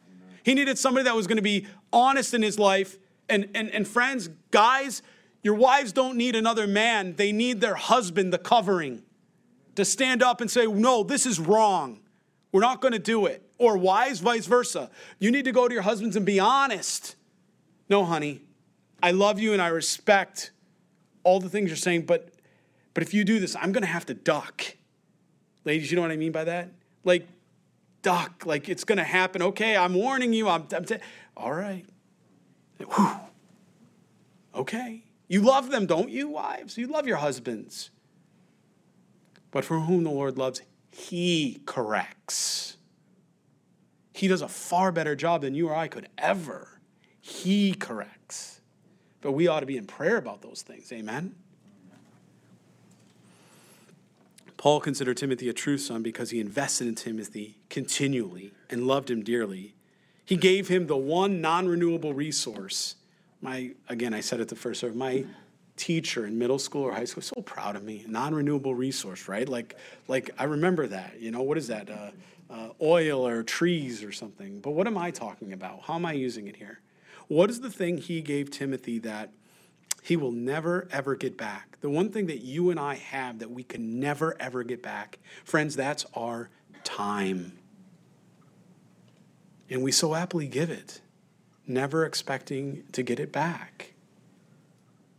He needed somebody that was going to be honest in his life. And, and, and friends, guys, your wives don't need another man, they need their husband, the covering, to stand up and say, No, this is wrong. We're not going to do it. Or wives, vice versa. You need to go to your husbands and be honest. No, honey, I love you and I respect all the things you're saying, but, but if you do this, I'm going to have to duck. Ladies, you know what I mean by that? Like, duck. Like, it's going to happen. Okay, I'm warning you. I'm, I'm t- all right. Whew. Okay. You love them, don't you, wives? You love your husbands. But for whom the Lord loves, he corrects. He does a far better job than you or I could ever. He corrects. But we ought to be in prayer about those things. Amen? Paul considered Timothy a true son because he invested in Timothy continually and loved him dearly. He gave him the one non renewable resource my again, I said it the first service, my teacher in middle school or high school so proud of me. Non-renewable resource, right? Like, like I remember that. You know, what is that? Uh, uh, oil or trees or something. But what am I talking about? How am I using it here? What is the thing he gave Timothy that he will never ever get back? The one thing that you and I have that we can never ever get back, friends, that's our time. And we so aptly give it never expecting to get it back.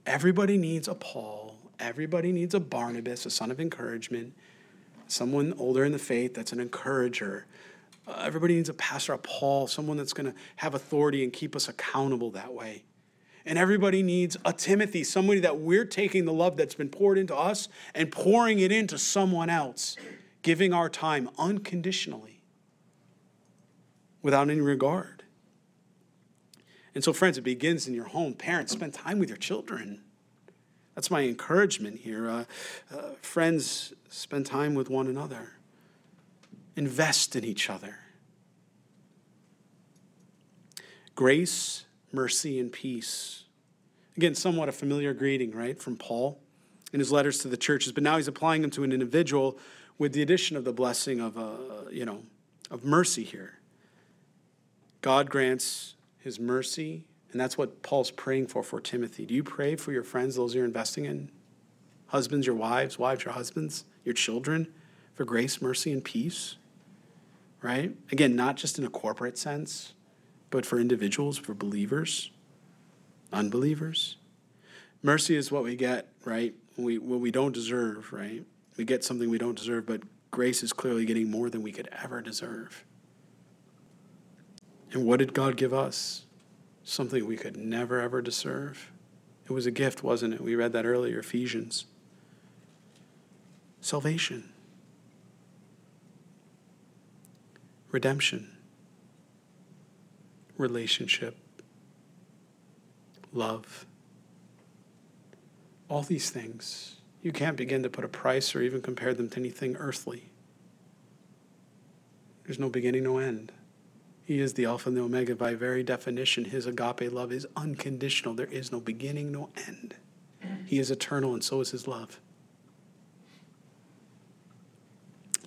Everybody needs a Paul. Everybody needs a Barnabas, a son of encouragement, someone older in the faith that's an encourager. Uh, everybody needs a pastor, a Paul, someone that's going to have authority and keep us accountable that way. And everybody needs a Timothy, somebody that we're taking the love that's been poured into us and pouring it into someone else, giving our time unconditionally without any regard. And so, friends, it begins in your home. Parents, spend time with your children. That's my encouragement here. Uh, uh, friends, spend time with one another, invest in each other. Grace, mercy, and peace. Again, somewhat a familiar greeting, right, from Paul in his letters to the churches, but now he's applying them to an individual with the addition of the blessing of, uh, you know, of mercy here. God grants his mercy. And that's what Paul's praying for for Timothy. Do you pray for your friends, those you're investing in? Husbands, your wives, wives, your husbands, your children, for grace, mercy, and peace? Right? Again, not just in a corporate sense, but for individuals, for believers, unbelievers. Mercy is what we get, right? We, what we don't deserve, right? We get something we don't deserve, but grace is clearly getting more than we could ever deserve. And what did God give us? Something we could never, ever deserve. It was a gift, wasn't it? We read that earlier, Ephesians. Salvation, redemption, relationship, love. All these things, you can't begin to put a price or even compare them to anything earthly. There's no beginning, no end. He is the Alpha and the Omega. By very definition, his agape love is unconditional. There is no beginning, no end. He is eternal, and so is his love.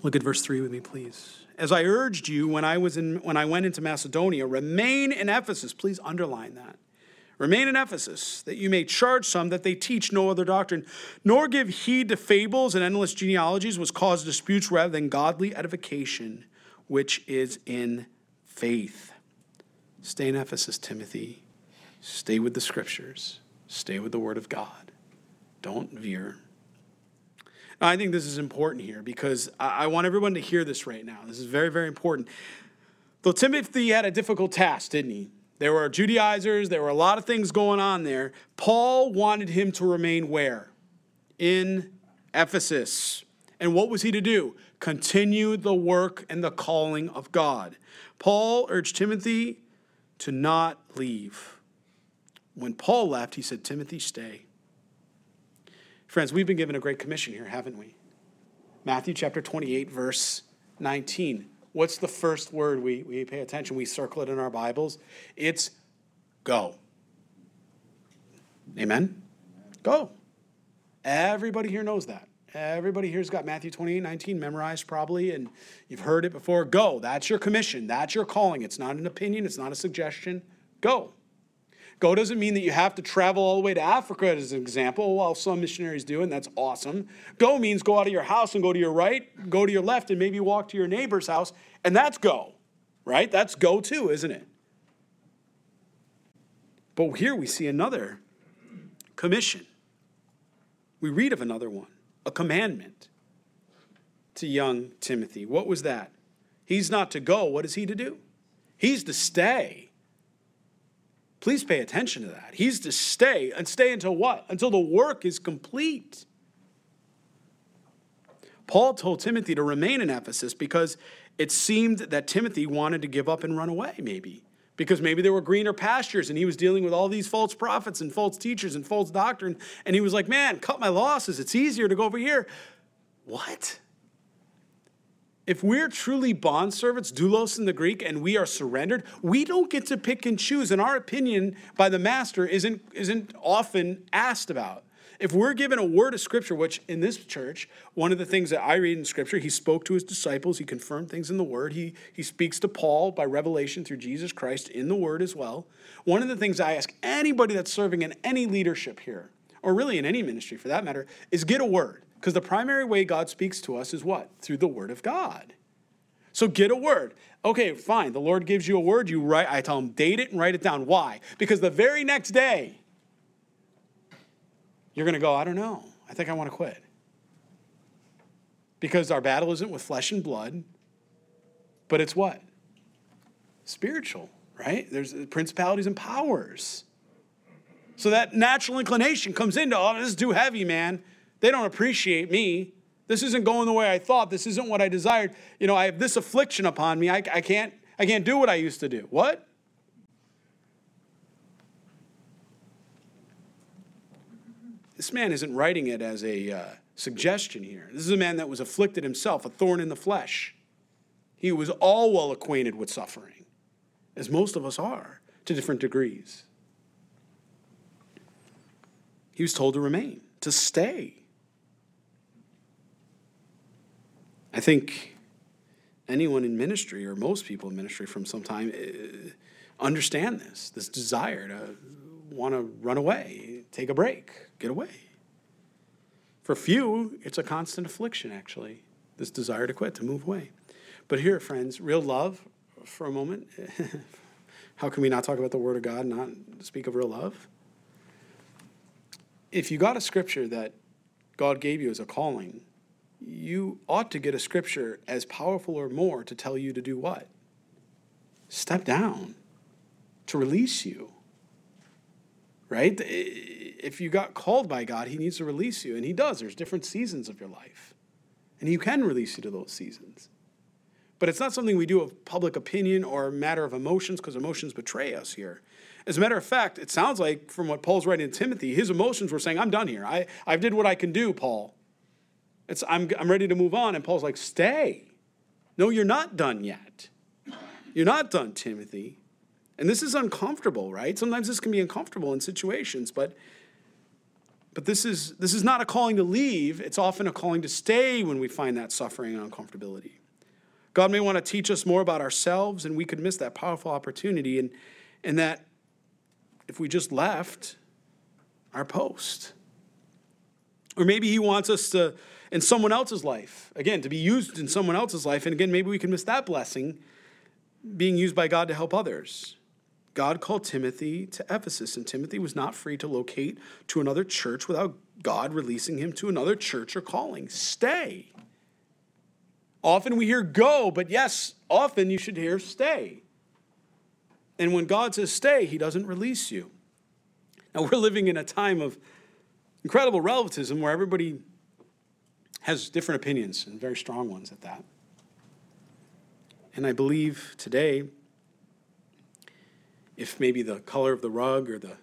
Look at verse 3 with me, please. As I urged you when I was in when I went into Macedonia, remain in Ephesus. Please underline that. Remain in Ephesus, that you may charge some that they teach no other doctrine, nor give heed to fables and endless genealogies, which cause disputes rather than godly edification, which is in faith. Stay in Ephesus, Timothy. Stay with the scriptures. Stay with the word of God. Don't veer. I think this is important here because I want everyone to hear this right now. This is very, very important. Though Timothy had a difficult task, didn't he? There were Judaizers, there were a lot of things going on there. Paul wanted him to remain where? In Ephesus. And what was he to do? Continue the work and the calling of God. Paul urged Timothy to not leave. When Paul left, he said, Timothy, stay. Friends, we've been given a great commission here, haven't we? Matthew chapter 28, verse 19. What's the first word we, we pay attention? We circle it in our Bibles. It's go. Amen? Go. Everybody here knows that. Everybody here's got Matthew 28, 19 memorized probably, and you've heard it before. Go. That's your commission. That's your calling. It's not an opinion, it's not a suggestion. Go. Go doesn't mean that you have to travel all the way to Africa, as an example, while some missionaries do, and that's awesome. Go means go out of your house and go to your right, go to your left, and maybe walk to your neighbor's house, and that's go, right? That's go too, isn't it? But here we see another commission. We read of another one a commandment to young Timothy. What was that? He's not to go. What is he to do? He's to stay. Please pay attention to that. He's to stay and stay until what? Until the work is complete. Paul told Timothy to remain in Ephesus because it seemed that Timothy wanted to give up and run away, maybe because maybe there were greener pastures and he was dealing with all these false prophets and false teachers and false doctrine. And he was like, man, cut my losses. It's easier to go over here. What? If we're truly bondservants, doulos in the Greek, and we are surrendered, we don't get to pick and choose. And our opinion by the master isn't, isn't often asked about. If we're given a word of scripture, which in this church, one of the things that I read in scripture, he spoke to his disciples, he confirmed things in the word, he, he speaks to Paul by revelation through Jesus Christ in the word as well. One of the things I ask anybody that's serving in any leadership here, or really in any ministry for that matter, is get a word. Because the primary way God speaks to us is what? Through the word of God. So get a word. Okay, fine. The Lord gives you a word. You write. I tell him date it and write it down. Why? Because the very next day, you're going to go, I don't know. I think I want to quit. Because our battle isn't with flesh and blood, but it's what? Spiritual, right? There's uh, principalities and powers. So that natural inclination comes into, oh, this is too heavy, man. They don't appreciate me. This isn't going the way I thought. This isn't what I desired. You know, I have this affliction upon me. I, I can't I can't do what I used to do. What? This man isn't writing it as a uh, suggestion here. This is a man that was afflicted himself, a thorn in the flesh. He was all well acquainted with suffering, as most of us are, to different degrees. He was told to remain, to stay. I think anyone in ministry, or most people in ministry from some time, uh, understand this this desire to want to run away, take a break, get away. For few, it's a constant affliction, actually, this desire to quit, to move away. But here, friends, real love for a moment. How can we not talk about the Word of God not speak of real love? If you got a scripture that God gave you as a calling, you ought to get a scripture as powerful or more to tell you to do what? Step down, to release you. Right? If you got called by God, He needs to release you, and He does. There's different seasons of your life, and He can release you to those seasons. But it's not something we do of public opinion or a matter of emotions, because emotions betray us here. As a matter of fact, it sounds like from what Paul's writing to Timothy, his emotions were saying, I'm done here. I, I did what I can do, Paul. It's, I'm, I'm ready to move on. And Paul's like, stay. No, you're not done yet. You're not done, Timothy. And this is uncomfortable, right? Sometimes this can be uncomfortable in situations, but but this is this is not a calling to leave. It's often a calling to stay when we find that suffering and uncomfortability. God may want to teach us more about ourselves, and we could miss that powerful opportunity, and, and that if we just left our post. Or maybe He wants us to, in someone else's life, again, to be used in someone else's life, and again, maybe we can miss that blessing being used by God to help others. God called Timothy to Ephesus, and Timothy was not free to locate to another church without God releasing him to another church or calling. Stay. Often we hear go, but yes, often you should hear stay. And when God says stay, he doesn't release you. Now, we're living in a time of incredible relativism where everybody has different opinions and very strong ones at that. And I believe today, if maybe the color of the rug or the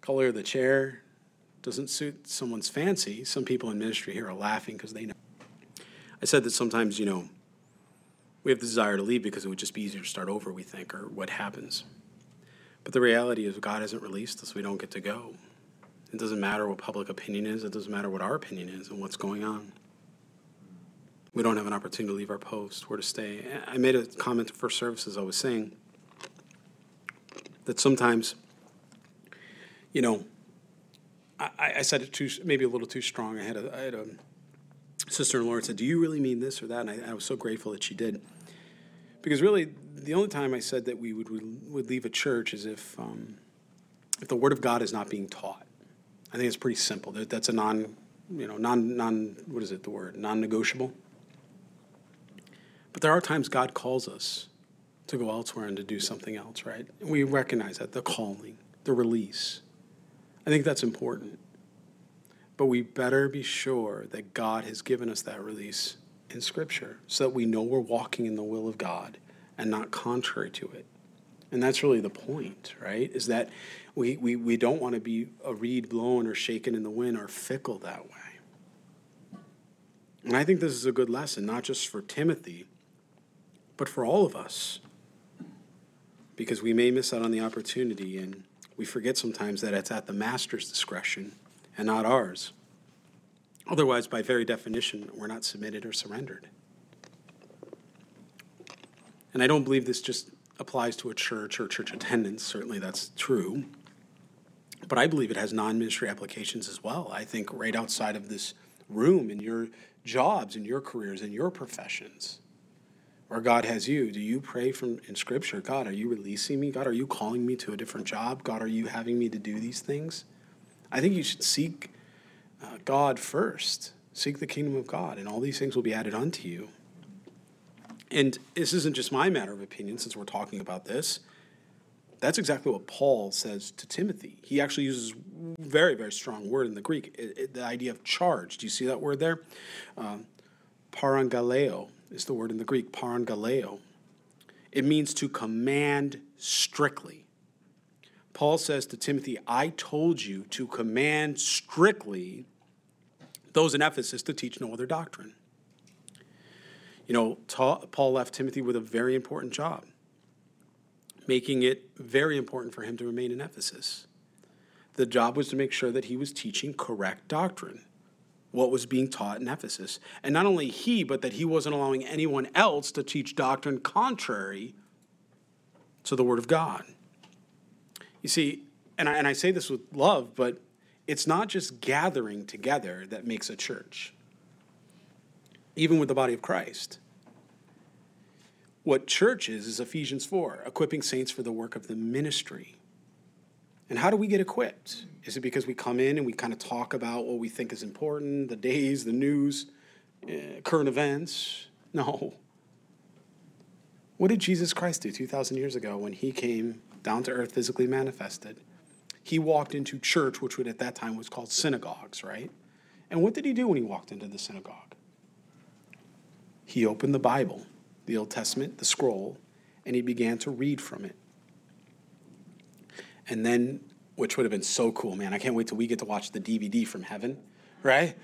color of the chair doesn't suit someone's fancy, some people in ministry here are laughing because they know. I said that sometimes, you know, we have the desire to leave because it would just be easier to start over, we think, or what happens. But the reality is, God hasn't released us, we don't get to go. It doesn't matter what public opinion is, it doesn't matter what our opinion is and what's going on. We don't have an opportunity to leave our post, where to stay. I made a comment to First Services, I was saying that sometimes, you know, I, I said it too, maybe a little too strong. I had a, I had a sister in law said, Do you really mean this or that? And I, I, was so grateful that she did. Because really, the only time I said that we would, would leave a church is if, um, if the Word of God is not being taught. I think it's pretty simple. That's a non, you know, non, non, what is it, the word? Non negotiable. But there are times God calls us to go elsewhere and to do something else, right? We recognize that the calling, the release. I think that's important. But we better be sure that God has given us that release in Scripture so that we know we're walking in the will of God and not contrary to it. And that's really the point, right? Is that we, we, we don't want to be a reed blown or shaken in the wind or fickle that way. And I think this is a good lesson, not just for Timothy, but for all of us. Because we may miss out on the opportunity and we forget sometimes that it's at the master's discretion and not ours. Otherwise, by very definition, we're not submitted or surrendered. And I don't believe this just applies to a church or church attendance. Certainly, that's true. But I believe it has non ministry applications as well. I think right outside of this room, in your jobs, in your careers, in your professions, where God has you, do you pray from in Scripture, God, are you releasing me? God, are you calling me to a different job? God, are you having me to do these things? I think you should seek uh, God first. Seek the kingdom of God, and all these things will be added unto you. And this isn't just my matter of opinion, since we're talking about this. That's exactly what Paul says to Timothy. He actually uses a very, very strong word in the Greek, it, it, the idea of charge. Do you see that word there? Um, parangaleo is the word in the Greek, parangaleo. It means to command strictly. Paul says to Timothy, I told you to command strictly those in Ephesus to teach no other doctrine. You know, Paul left Timothy with a very important job, making it very important for him to remain in Ephesus. The job was to make sure that he was teaching correct doctrine, what was being taught in Ephesus. And not only he, but that he wasn't allowing anyone else to teach doctrine contrary to the Word of God. You see, and I, and I say this with love, but it's not just gathering together that makes a church, even with the body of Christ. What church is, is Ephesians 4, equipping saints for the work of the ministry. And how do we get equipped? Is it because we come in and we kind of talk about what we think is important, the days, the news? uh, current events. No. What did Jesus Christ do 2,000 years ago when he came down to earth, physically manifested? He walked into church, which would at that time was called synagogues, right? And what did he do when he walked into the synagogue? He opened the Bible, the Old Testament, the scroll, and he began to read from it. And then, which would have been so cool, man. I can't wait till we get to watch the DVD from heaven, right?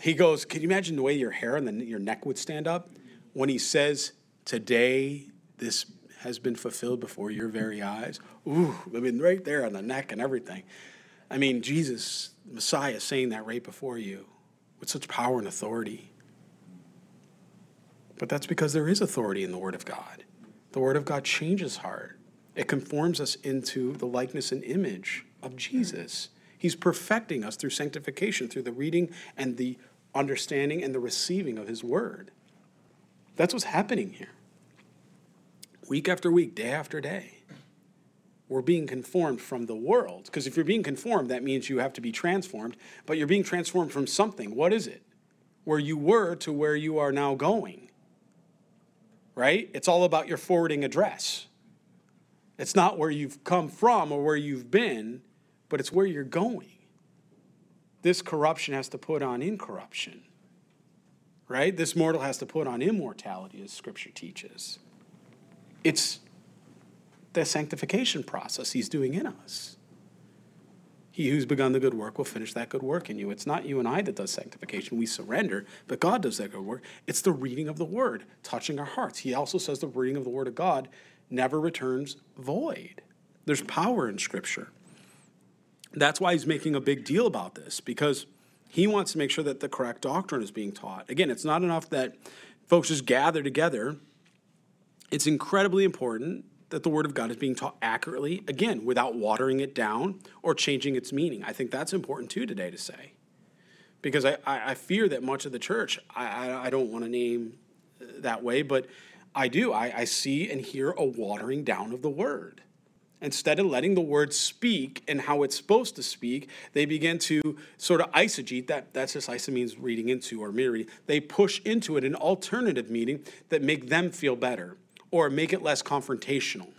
He goes, Can you imagine the way your hair and then your neck would stand up? When he says, Today this has been fulfilled before your very eyes. Ooh, I mean, right there on the neck and everything. I mean, Jesus, Messiah, saying that right before you with such power and authority. But that's because there is authority in the Word of God. The Word of God changes heart, it conforms us into the likeness and image of Jesus. He's perfecting us through sanctification, through the reading and the understanding and the receiving of His Word. That's what's happening here. Week after week, day after day, we're being conformed from the world. Because if you're being conformed, that means you have to be transformed, but you're being transformed from something. What is it? Where you were to where you are now going right? It's all about your forwarding address. It's not where you've come from or where you've been, but it's where you're going. This corruption has to put on incorruption, right? This mortal has to put on immortality, as Scripture teaches. It's the sanctification process He's doing in us. He who's begun the good work will finish that good work in you. It's not you and I that does sanctification. We surrender, but God does that good work. It's the reading of the word, touching our hearts. He also says the reading of the word of God never returns void. There's power in scripture. That's why he's making a big deal about this, because he wants to make sure that the correct doctrine is being taught. Again, it's not enough that folks just gather together. It's incredibly important that the Word of God is being taught accurately, again, without watering it down or changing its meaning. I think that's important too today to say. Because I, I, fear that much of the church, I, I, I don't want to name uh, that way, but I do. I, I see and hear a watering down of the Word. Instead of letting the Word speak and how it's supposed to speak, they begin to sort of eisegete, that, that's just eisa means reading into or mirroring. They push into it an alternative meaning that make them feel better or make it less confrontational.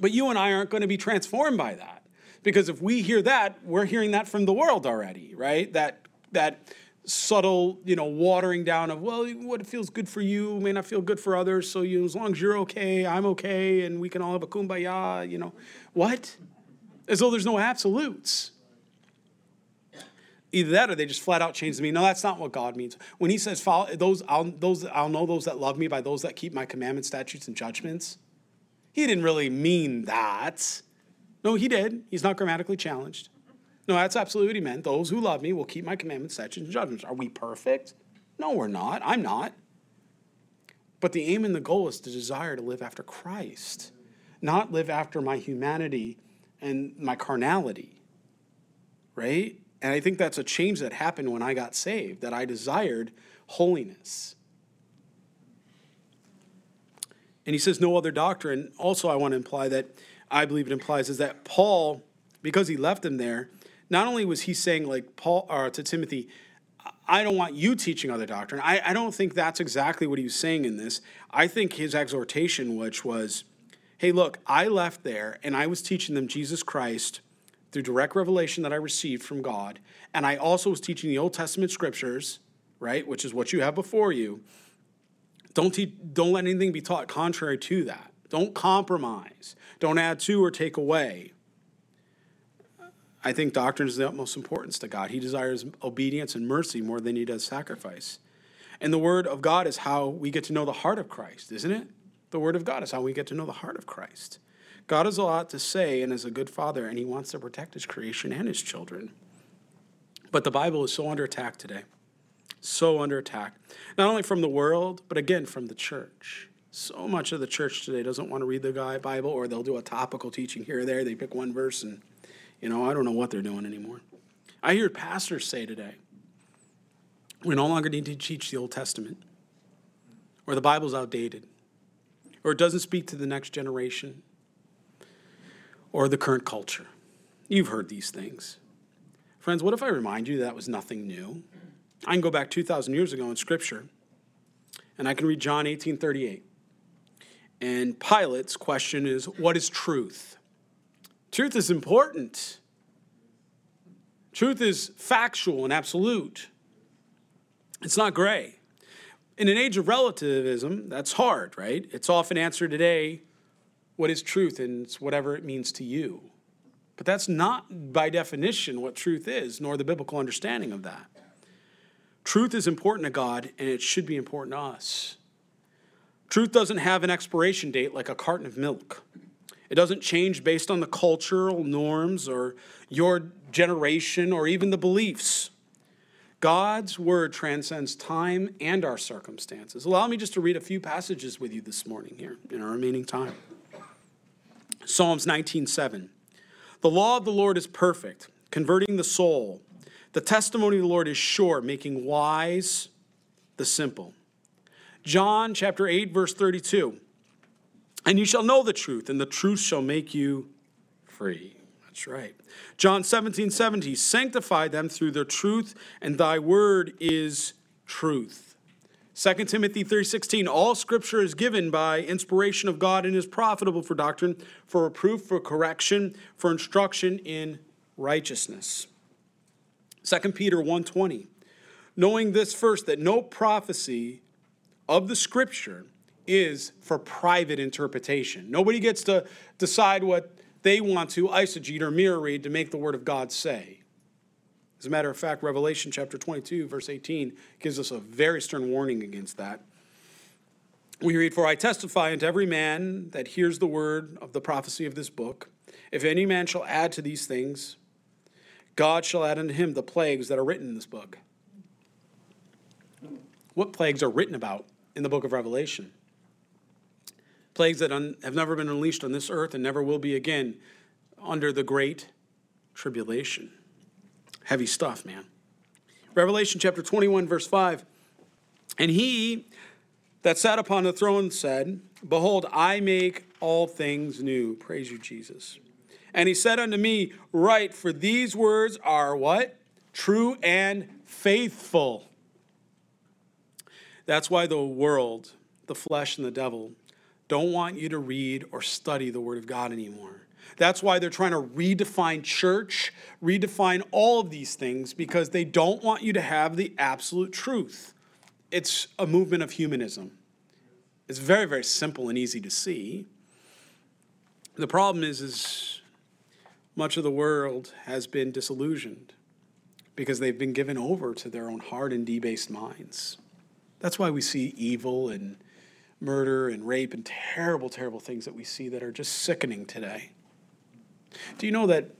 But you and I aren't going to be transformed by that. Because if we hear that, we're hearing that from the world already, right? That that subtle, you know, watering down of, well, what feels good for you may not feel good for others. So you, as long as you're okay, I'm okay, and we can all have a kumbaya, you know. What? As though there's no absolutes. Either that or they just flat out change the meaning. No, that's not what God means. When he says, follow, those, I'll, those, I'll know those that love me by those that keep my commandments, statutes, and judgments, he didn't really mean that. No, he did. He's not grammatically challenged. No, that's absolutely what he meant. Those who love me will keep my commandments, statutes, and judgments. Are we perfect? No, we're not. I'm not. But the aim and the goal is to desire to live after Christ, not live after my humanity and my carnality, right? And I think that's a change that happened when I got saved, that I desired holiness. And he says, no other doctrine. Also, I want to imply that I believe it implies is that Paul, because he left him there, not only was he saying, like Paul or to Timothy, I don't want you teaching other doctrine. I, I don't think that's exactly what he was saying in this. I think his exhortation, which was, hey, look, I left there and I was teaching them Jesus Christ through direct revelation that I received from God. And I also was teaching the Old Testament scriptures, right, which is what you have before you. Don't, te- don't let anything be taught contrary to that. Don't compromise. Don't add to or take away. I think doctrine is the utmost importance to God. He desires obedience and mercy more than he does sacrifice. And the Word of God is how we get to know the heart of Christ, isn't it? The Word of God is how we get to know the heart of Christ. God has a lot to say and is a good father, and he wants to protect his creation and his children. But the Bible is so under attack today. So under attack. Not only from the world, but again from the church. So much of the church today doesn't want to read the Bible, or they'll do a topical teaching here or there. They pick one verse, and, you know, I don't know what they're doing anymore. I hear pastors say today, we no longer need to teach the Old Testament, or the Bible's outdated, or it doesn't speak to the next generation or the current culture. You've heard these things. Friends, what if I remind you that was nothing new? I can go back 2,000 years ago in Scripture, and I can read John 18 38. And Pilate's question is, What is truth? Truth is important. Truth is factual and absolute. It's not gray. In an age of relativism, that's hard, right? It's often answered today what is truth, and it's whatever it means to you. But that's not by definition what truth is, nor the biblical understanding of that. Truth is important to God, and it should be important to us. Truth doesn't have an expiration date like a carton of milk. It doesn't change based on the cultural norms or your generation or even the beliefs. God's word transcends time and our circumstances. Allow me just to read a few passages with you this morning here in our remaining time. Psalms 19:7. The law of the Lord is perfect, converting the soul. The testimony of the Lord is sure, making wise the simple. John chapter 8 verse 32. And you shall know the truth, and the truth shall make you free. That's right. John 17, 17. Sanctify them through their truth, and thy word is truth. 2 Timothy 3:16 All scripture is given by inspiration of God and is profitable for doctrine, for reproof, for correction, for instruction in righteousness. 2 Peter 1:20 Knowing this first that no prophecy of the scripture is for private interpretation. Nobody gets to decide what they want to eisegete or mirror read to make the word of God say. As a matter of fact, Revelation chapter 22, verse 18, gives us a very stern warning against that. We read, For I testify unto every man that hears the word of the prophecy of this book, if any man shall add to these things, God shall add unto him the plagues that are written in this book. What plagues are written about in the book of Revelation? Plagues that un- have never been unleashed on this earth and never will be again under the great tribulation. Heavy stuff, man. Revelation chapter 21, verse 5. And he that sat upon the throne said, Behold, I make all things new. Praise you, Jesus. And he said unto me, Write, for these words are what? True and faithful. That's why the world, the flesh, and the devil don't want you to read or study the Word of God anymore. That's why they're trying to redefine church, redefine all of these things, because they don't want you to have the absolute truth. It's a movement of humanism. It's very, very simple and easy to see. The problem is, is much of the world has been disillusioned because they've been given over to their own hard and debased minds. That's why we see evil and murder and rape and terrible, terrible things that we see that are just sickening today. Do you know that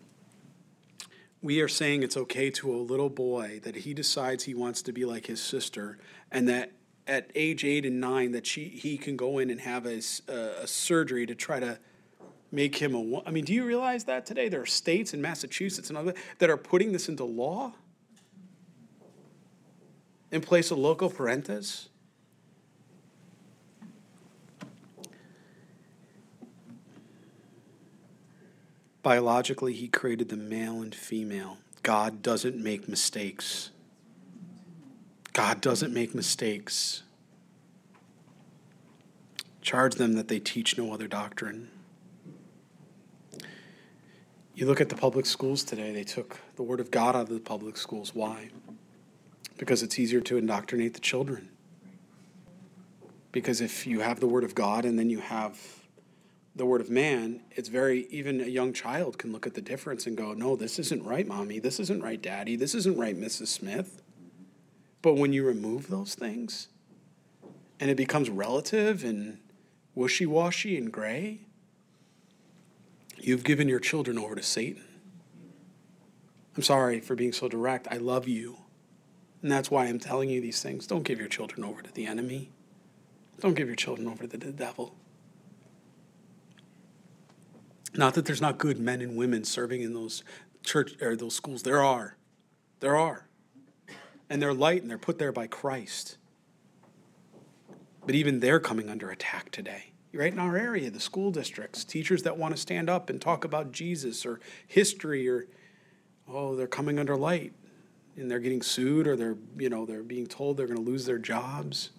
we are saying it's okay to a little boy that he decides he wants to be like his sister and that at age eight and nine that she, he can go in and have a, a surgery to try to make him a I mean, do you realize that today there are states in Massachusetts and other that are putting this into law in place of loco parentis? Biologically, he created the male and female. God doesn't make mistakes. God doesn't make mistakes. Charge them that they teach no other doctrine. You look at the public schools today, they took the Word of God out of the public schools. Why? Because it's easier to indoctrinate the children. Because if you have the Word of God and then you have the word of man, it's very, even a young child can look at the difference and go, no, this isn't right, mommy. This isn't right, daddy. This isn't right, Mrs. Smith. But when you remove those things and it becomes relative and wishy washy and gray, you've given your children over to Satan. I'm sorry for being so direct. I love you. And that's why I'm telling you these things. Don't give your children over to the enemy. Don't give your children over to the devil. Not that there's not good men and women serving in those church or those schools. There are. There are. And they're light and they're put there by Christ. But even they're coming under attack today. Right in our area, the school districts, teachers that want to stand up and talk about Jesus or history or, oh, they're coming under light. and they're getting sued or they're, you know, they're being told they're going to lose their jobs.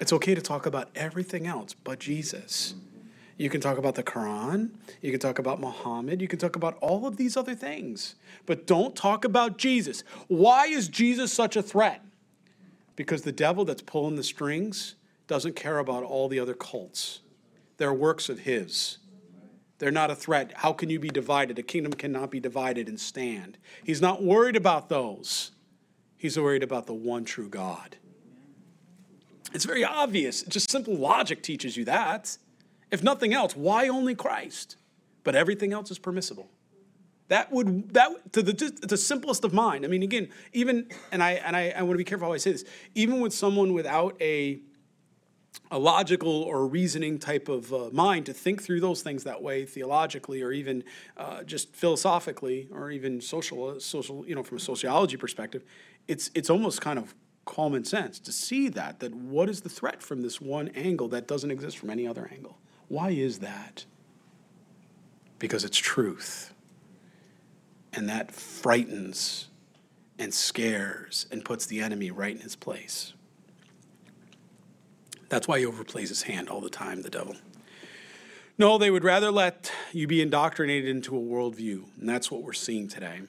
It's okay to talk about everything else but Jesus. You can talk about the Quran, you can talk about Muhammad, you can talk about all of these other things, but don't talk about Jesus. Why is Jesus such a threat? Because the devil that's pulling the strings doesn't care about all the other cults. They're works of his. They're not a threat. How can you be divided? A kingdom cannot be divided and stand. He's not worried about those. He's worried about the one true God. It's very obvious. Just simple logic teaches you that. If nothing else, why only Christ? But everything else is permissible. That would that to the the simplest of mind. I mean, again, even and I and I, I want to be careful how I say this. Even with someone without a a logical or reasoning type of uh, mind to think through those things that way theologically or even uh, just philosophically or even social uh, social you know from a sociology perspective it's it's almost kind of common sense to see that that what is the threat from this one angle that doesn't exist from any other angle why is that because it's truth and that frightens and scares and puts the enemy right in his place that's why he overplays his hand all the time, the devil. No, they would rather let you be indoctrinated into a worldview. And that's what we're seeing today.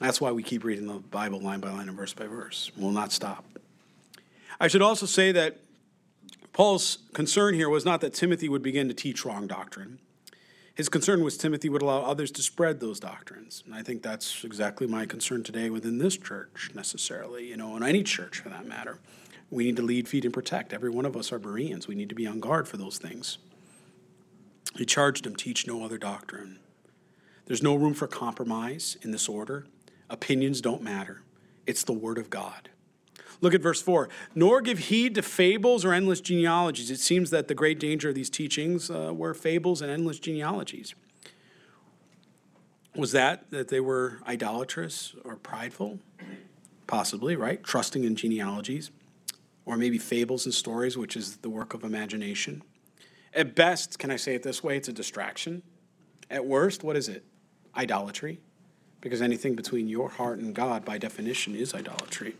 That's why we keep reading the Bible line by line and verse by verse. We'll not stop. I should also say that Paul's concern here was not that Timothy would begin to teach wrong doctrine. His concern was Timothy would allow others to spread those doctrines. And I think that's exactly my concern today within this church, necessarily, you know, in any church for that matter. We need to lead, feed, and protect. Every one of us are Bereans. We need to be on guard for those things. He charged him, teach no other doctrine. There's no room for compromise in this order. Opinions don't matter. It's the Word of God. Look at verse 4. Nor give heed to fables or endless genealogies. It seems that the great danger of these teachings uh, were fables and endless genealogies. Was that that they were idolatrous or prideful? Possibly, right? Trusting in genealogies or maybe fables and stories, which is the work of imagination. At best, can I say it this way? It's a distraction. At worst, what is it? Idolatry. Because anything between your heart and God, by definition, is idolatry.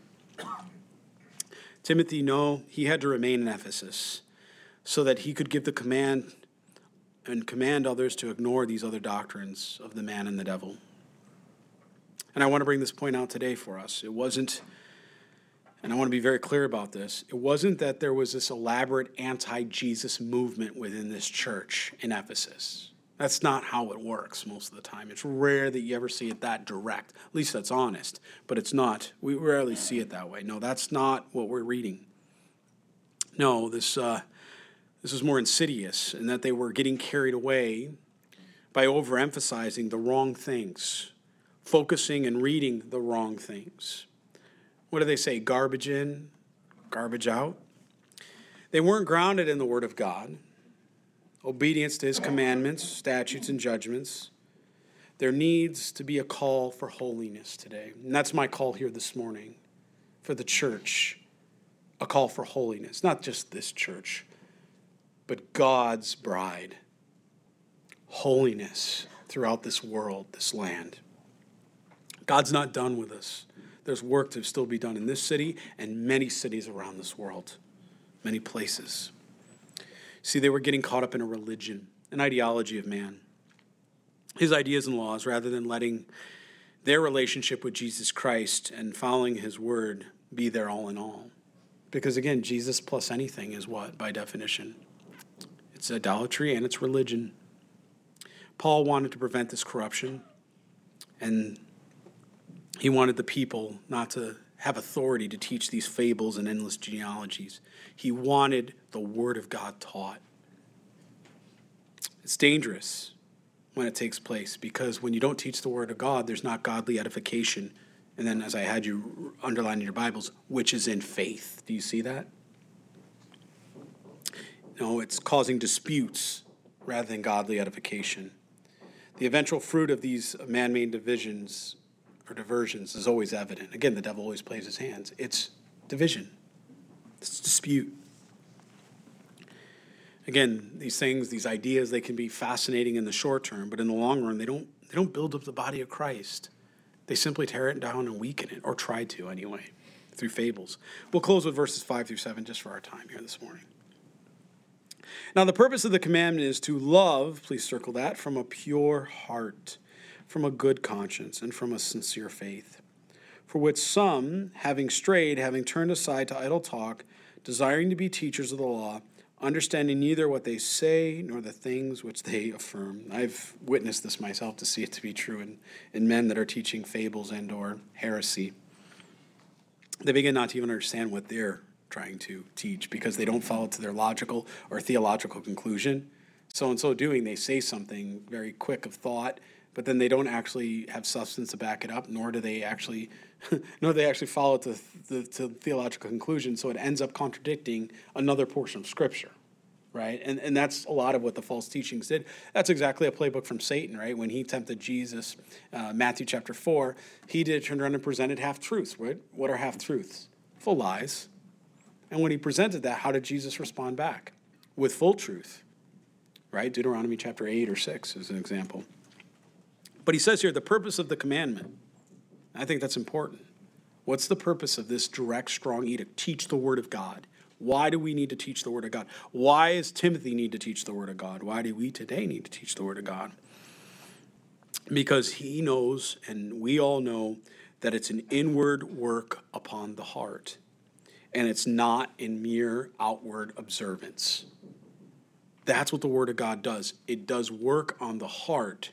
Timothy, no, he had to remain in Ephesus so that he could give the command and command others to ignore these other doctrines of the man and the devil. And I want to bring this point out today for us. It wasn't and I want to be very clear about this. It wasn't that there was this elaborate anti Jesus movement within this church in Ephesus. That's not how it works most of the time. It's rare that you ever see it that direct. At least that's honest, but it's not. We rarely see it that way. No, that's not what we're reading. No, this, uh, this is more insidious in that they were getting carried away by overemphasizing the wrong things, focusing and reading the wrong things what do they say? Garbage in, garbage out. They weren't grounded in the Word of God, obedience to His commandments, statutes, and judgments. There needs to be a call for holiness today. And that's my call here this morning for the church a call for holiness. Not just this church, but God's bride. Holiness throughout this world, this land. God's not done with us. There's work to still be done in this city and many cities around this world, many places. See, they were getting caught up in a religion, an ideology of man, his ideas and laws, rather than letting their relationship with Jesus Christ and following his word be their all in all. Because again, Jesus plus anything is what, by definition? It's idolatry and it's religion. Paul wanted to prevent this corruption, and he wanted the people not to have authority to teach these fables and endless genealogies. He wanted the Word of God taught. It's dangerous when it takes place because when you don't teach the Word of God, there's not godly edification. And then, as I had you underline in your Bibles, which is in faith. Do you see that? No, it's causing disputes rather than godly edification. The eventual fruit of these man made divisions or diversions is always evident. Again, the devil always plays his hands. It's division, it's dispute. Again, these things, these ideas, they can be fascinating in the short term, but in the long run, they don't, they don't build up the body of Christ. They simply tear it down and weaken it, or try to anyway, through fables. We'll close with verses 5 through 7 just for our time here this morning. Now, the purpose of the commandment is to love, please circle that, from a pure heart, from a good conscience, and from a sincere faith. For which some, having strayed, having turned aside to idle talk, desiring to be teachers of the law, understanding neither what they say nor the things which they affirm. I've witnessed this myself to see it to be true in, in men that are teaching fables and or heresy. They begin not to even understand what they're trying to teach because they don't follow to their logical or theological conclusion. So in so doing, they say something very quick of thought, but then they don't actually have substance to back it up, nor do they actually, nor they actually follow to the to theological conclusion. So it ends up contradicting another portion of Scripture, right? And and that's a lot of what the false teachings did. That's exactly a playbook from Satan, right? When he tempted Jesus, uh, Matthew chapter four, he did turn around and presented half truths. Right? What are half truths? Full lies and when he presented that, how did Jesus respond back? With full truth, right? Deuteronomy chapter 8 or 6 is an example. But he says here the purpose of the commandment. I think that's important. What's the purpose of this direct, strong edict? Teach the word of God. Why do we need to teach the word of God? Why does Timothy need to teach the word of God? Why do we today need to teach the word of God? Because he knows, and we all know, that it's an inward work upon the heart and it's not in mere outward observance. That's what the Word of God does. It does work on the heart,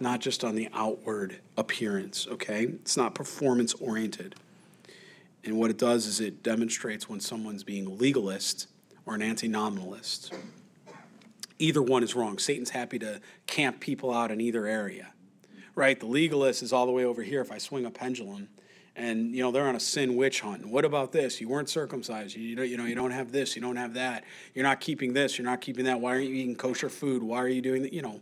not just on the outward appearance, okay? It's not performance oriented. And what it does is it demonstrates when someone's being legalist or an anti-nominalist. Either one is wrong. Satan's happy to camp people out in either area, right? The legalist is all the way over here if I swing a pendulum and you know they're on a sin witch hunt. What about this? You weren't circumcised. You you know you don't have this. You don't have that. You're not keeping this. You're not keeping that. Why aren't you eating kosher food? Why are you doing that? You know.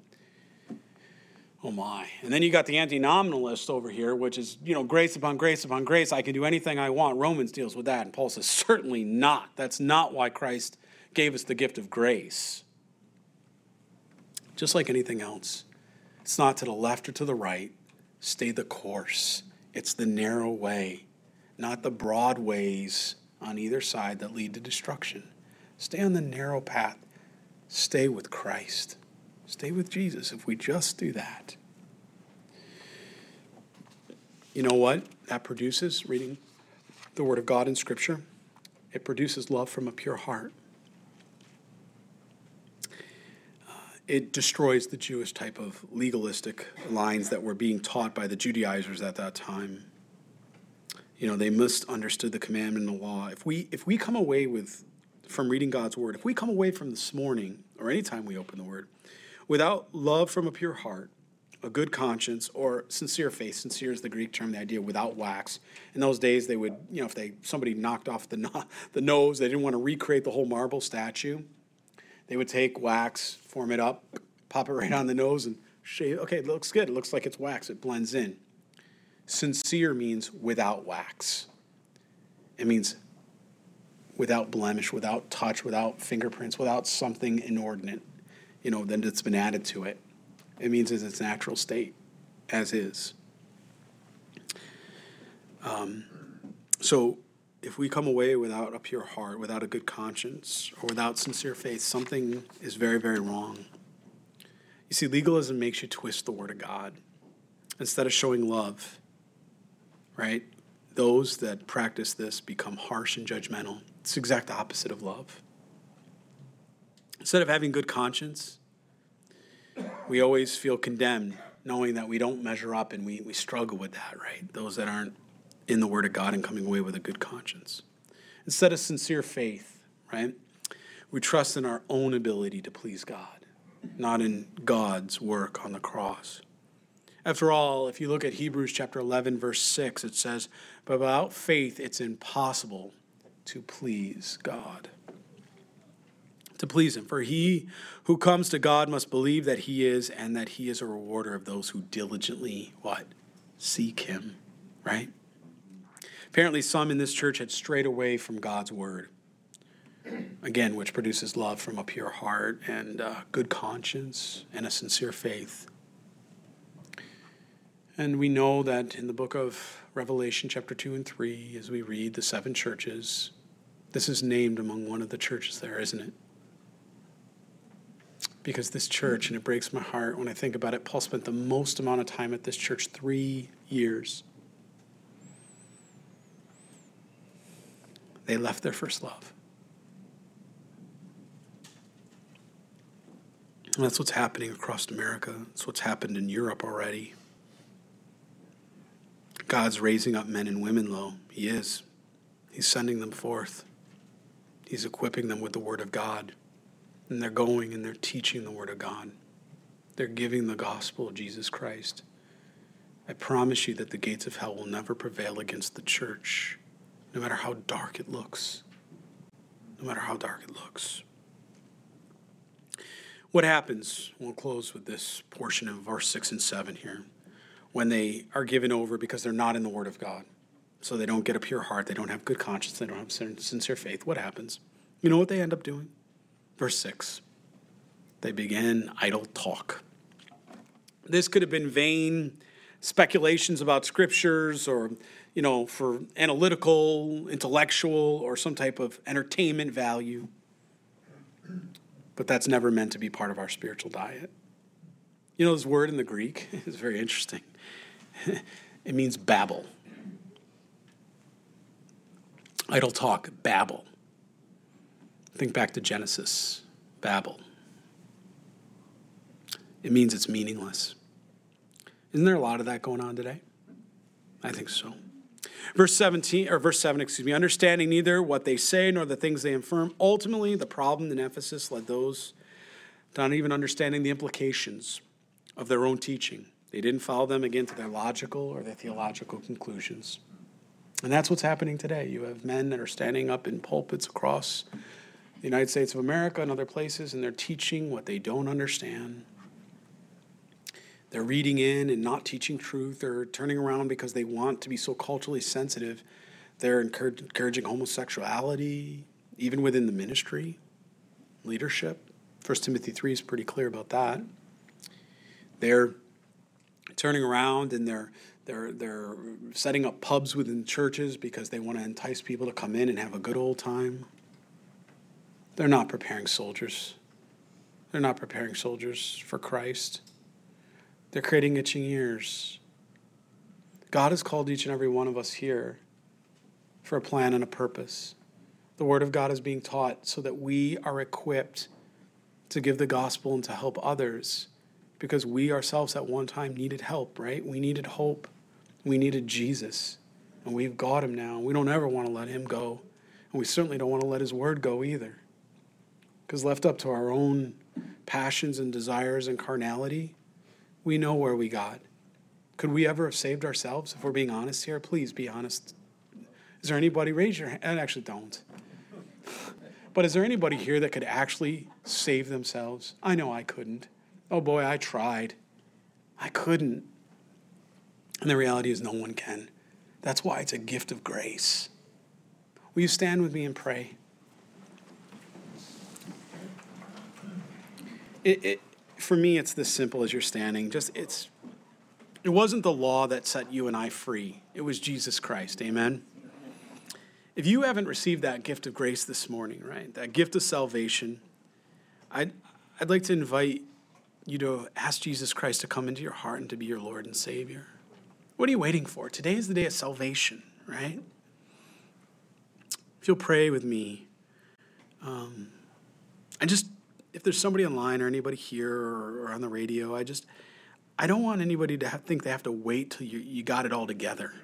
Oh my. And then you got the anti-nominalist over here, which is you know grace upon grace upon grace. I can do anything I want. Romans deals with that, and Paul says certainly not. That's not why Christ gave us the gift of grace. Just like anything else, it's not to the left or to the right. Stay the course it's the narrow way, not the broad ways on either side that lead to destruction. Stay on the narrow path. Stay with Christ. Stay with Jesus if we just do that. You know what that produces, reading the Word of God in Scripture? It produces love from a pure heart. Uh, it destroys the Jewish type of legalistic lines that were being taught by the Judaizers at that time. You know, they misunderstood the commandment and the law. If we if we come away with from reading God's word, if we come away from this morning or anytime we open the word without love from a pure heart, a good conscience, or sincere faith. Sincere is the Greek term, the idea without wax. In those days, they would, you know, if they somebody knocked off the the nose, they didn't want to recreate the whole marble statue. They would take wax, form it up, pop it right on the nose, and shave. Okay, it looks good. It looks like it's wax. It blends in. Sincere means without wax. It means without blemish, without touch, without fingerprints, without something inordinate, you know, then it's been added to it. It means it's its natural state, as is. Um, so if we come away without a pure heart, without a good conscience, or without sincere faith, something is very, very wrong. You see, legalism makes you twist the word of God instead of showing love, right? Those that practice this become harsh and judgmental. It's the exact opposite of love. Instead of having good conscience, we always feel condemned knowing that we don't measure up and we, we struggle with that, right? Those that aren't in the Word of God and coming away with a good conscience. Instead of sincere faith, right? We trust in our own ability to please God, not in God's work on the cross. After all, if you look at Hebrews chapter 11, verse 6, it says, But without faith, it's impossible to please God. To please Him. For he who comes to God must believe that He is, and that He is a rewarder of those who diligently, what? Seek Him, right? Apparently, some in this church had strayed away from God's word. Again, which produces love from a pure heart and a good conscience and a sincere faith. And we know that in the book of Revelation, chapter 2 and 3, as we read the seven churches, this is named among one of the churches there, isn't it? Because this church, and it breaks my heart when I think about it, Paul spent the most amount of time at this church three years. They left their first love. And that's what's happening across America. That's what's happened in Europe already. God's raising up men and women, low. He is. He's sending them forth. He's equipping them with the Word of God. And they're going and they're teaching the Word of God. They're giving the gospel of Jesus Christ. I promise you that the gates of hell will never prevail against the church, no matter how dark it looks. No matter how dark it looks. What happens? We'll close with this portion of verse 6 and 7 here. When they are given over because they're not in the Word of God. So they don't get a pure heart, they don't have good conscience, they don't have sincere faith. What happens? You know what they end up doing? Verse 6 they begin idle talk. This could have been vain speculations about scriptures or, you know, for analytical, intellectual, or some type of entertainment value but that's never meant to be part of our spiritual diet. You know, this word in the Greek is very interesting. it means babble. Idle talk, babble. Think back to Genesis, Babel. It means it's meaningless. Isn't there a lot of that going on today? I think so. Verse 17, or verse 7, excuse me, understanding neither what they say nor the things they affirm. Ultimately, the problem in Ephesus led those to not even understanding the implications of their own teaching. They didn't follow them again to their logical or their theological conclusions. And that's what's happening today. You have men that are standing up in pulpits across the United States of America and other places, and they're teaching what they don't understand. They're reading in and not teaching truth or turning around because they want to be so culturally sensitive. They're encouraging homosexuality, even within the ministry, leadership. 1 Timothy 3 is pretty clear about that. They're turning around and they're they're they're setting up pubs within churches because they want to entice people to come in and have a good old time. They're not preparing soldiers. They're not preparing soldiers for Christ. They're creating itching ears. God has called each and every one of us here for a plan and a purpose. The Word of God is being taught so that we are equipped to give the gospel and to help others because we ourselves at one time needed help, right? We needed hope. We needed Jesus. And we've got him now. We don't ever want to let him go. And we certainly don't want to let his word go either. Because left up to our own passions and desires and carnality, we know where we got. Could we ever have saved ourselves? If we're being honest here, please be honest. Is there anybody, raise your hand, actually don't. But is there anybody here that could actually save themselves? I know I couldn't. Oh boy, I tried. I couldn't. And the reality is, no one can. That's why it's a gift of grace. Will you stand with me and pray? It, it, for me, it's this simple as you're standing. Just it's it wasn't the law that set you and I free. It was Jesus Christ. Amen. If you haven't received that gift of grace this morning, right? That gift of salvation, I'd I'd like to invite you to ask Jesus Christ to come into your heart and to be your Lord and Savior. What are you waiting for? Today is the day of salvation, right? If you'll pray with me, um, and just if there's somebody online or anybody here or, or on the radio, I just I don't want anybody to have, think they have to wait till you, you got it all together.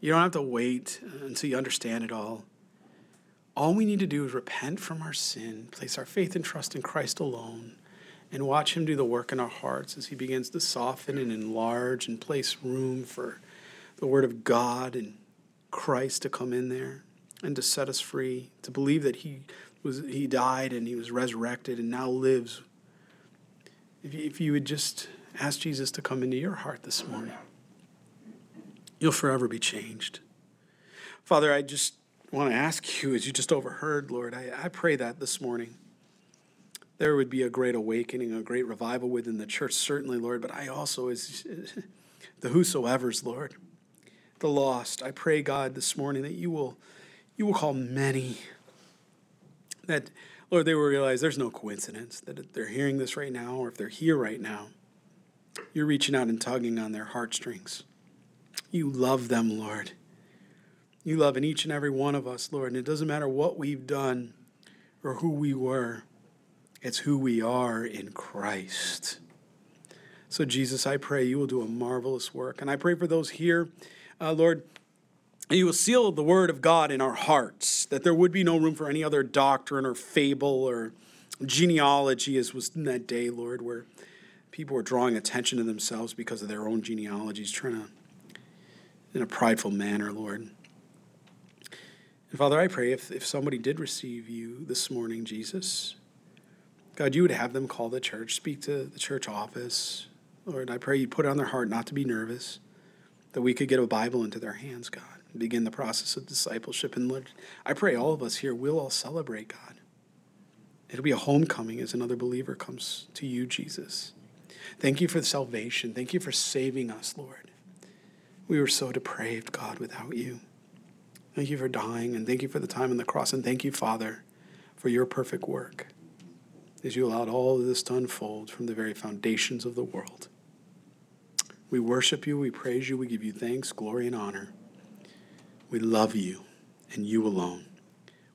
You don't have to wait until you understand it all. All we need to do is repent from our sin, place our faith and trust in Christ alone, and watch Him do the work in our hearts as He begins to soften and enlarge and place room for the Word of God and Christ to come in there and to set us free, to believe that He was he died and he was resurrected and now lives. If you, if you would just ask Jesus to come into your heart this morning, you'll forever be changed. Father, I just want to ask you, as you just overheard, Lord, I, I pray that this morning there would be a great awakening, a great revival within the church, certainly, Lord, but I also, as, the whosoever's, Lord, the lost. I pray, God, this morning that you will, you will call many. That, Lord, they will realize there's no coincidence that they're hearing this right now or if they're here right now, you're reaching out and tugging on their heartstrings. You love them, Lord. You love in each and every one of us, Lord. And it doesn't matter what we've done or who we were, it's who we are in Christ. So, Jesus, I pray you will do a marvelous work. And I pray for those here, uh, Lord, you will seal the word of God in our hearts, that there would be no room for any other doctrine or fable or genealogy, as was in that day, Lord, where people were drawing attention to themselves because of their own genealogies, trying to, in a prideful manner, Lord. And Father, I pray if, if somebody did receive you this morning, Jesus, God, you would have them call the church, speak to the church office. Lord, I pray you put it on their heart not to be nervous, that we could get a Bible into their hands, God, begin the process of discipleship. And Lord, I pray all of us here will all celebrate, God. It'll be a homecoming as another believer comes to you, Jesus. Thank you for salvation. Thank you for saving us, Lord. We were so depraved, God, without you. Thank you for dying, and thank you for the time on the cross, and thank you, Father, for your perfect work as you allowed all of this to unfold from the very foundations of the world. We worship you, we praise you, we give you thanks, glory, and honor. We love you and you alone.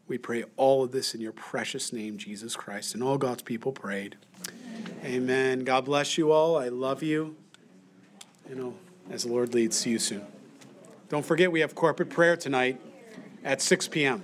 We pray all of this in your precious name, Jesus Christ. And all God's people prayed. Amen. Amen. God bless you all. I love you. You know, as the Lord leads, see you soon. Don't forget, we have corporate prayer tonight at 6 p.m.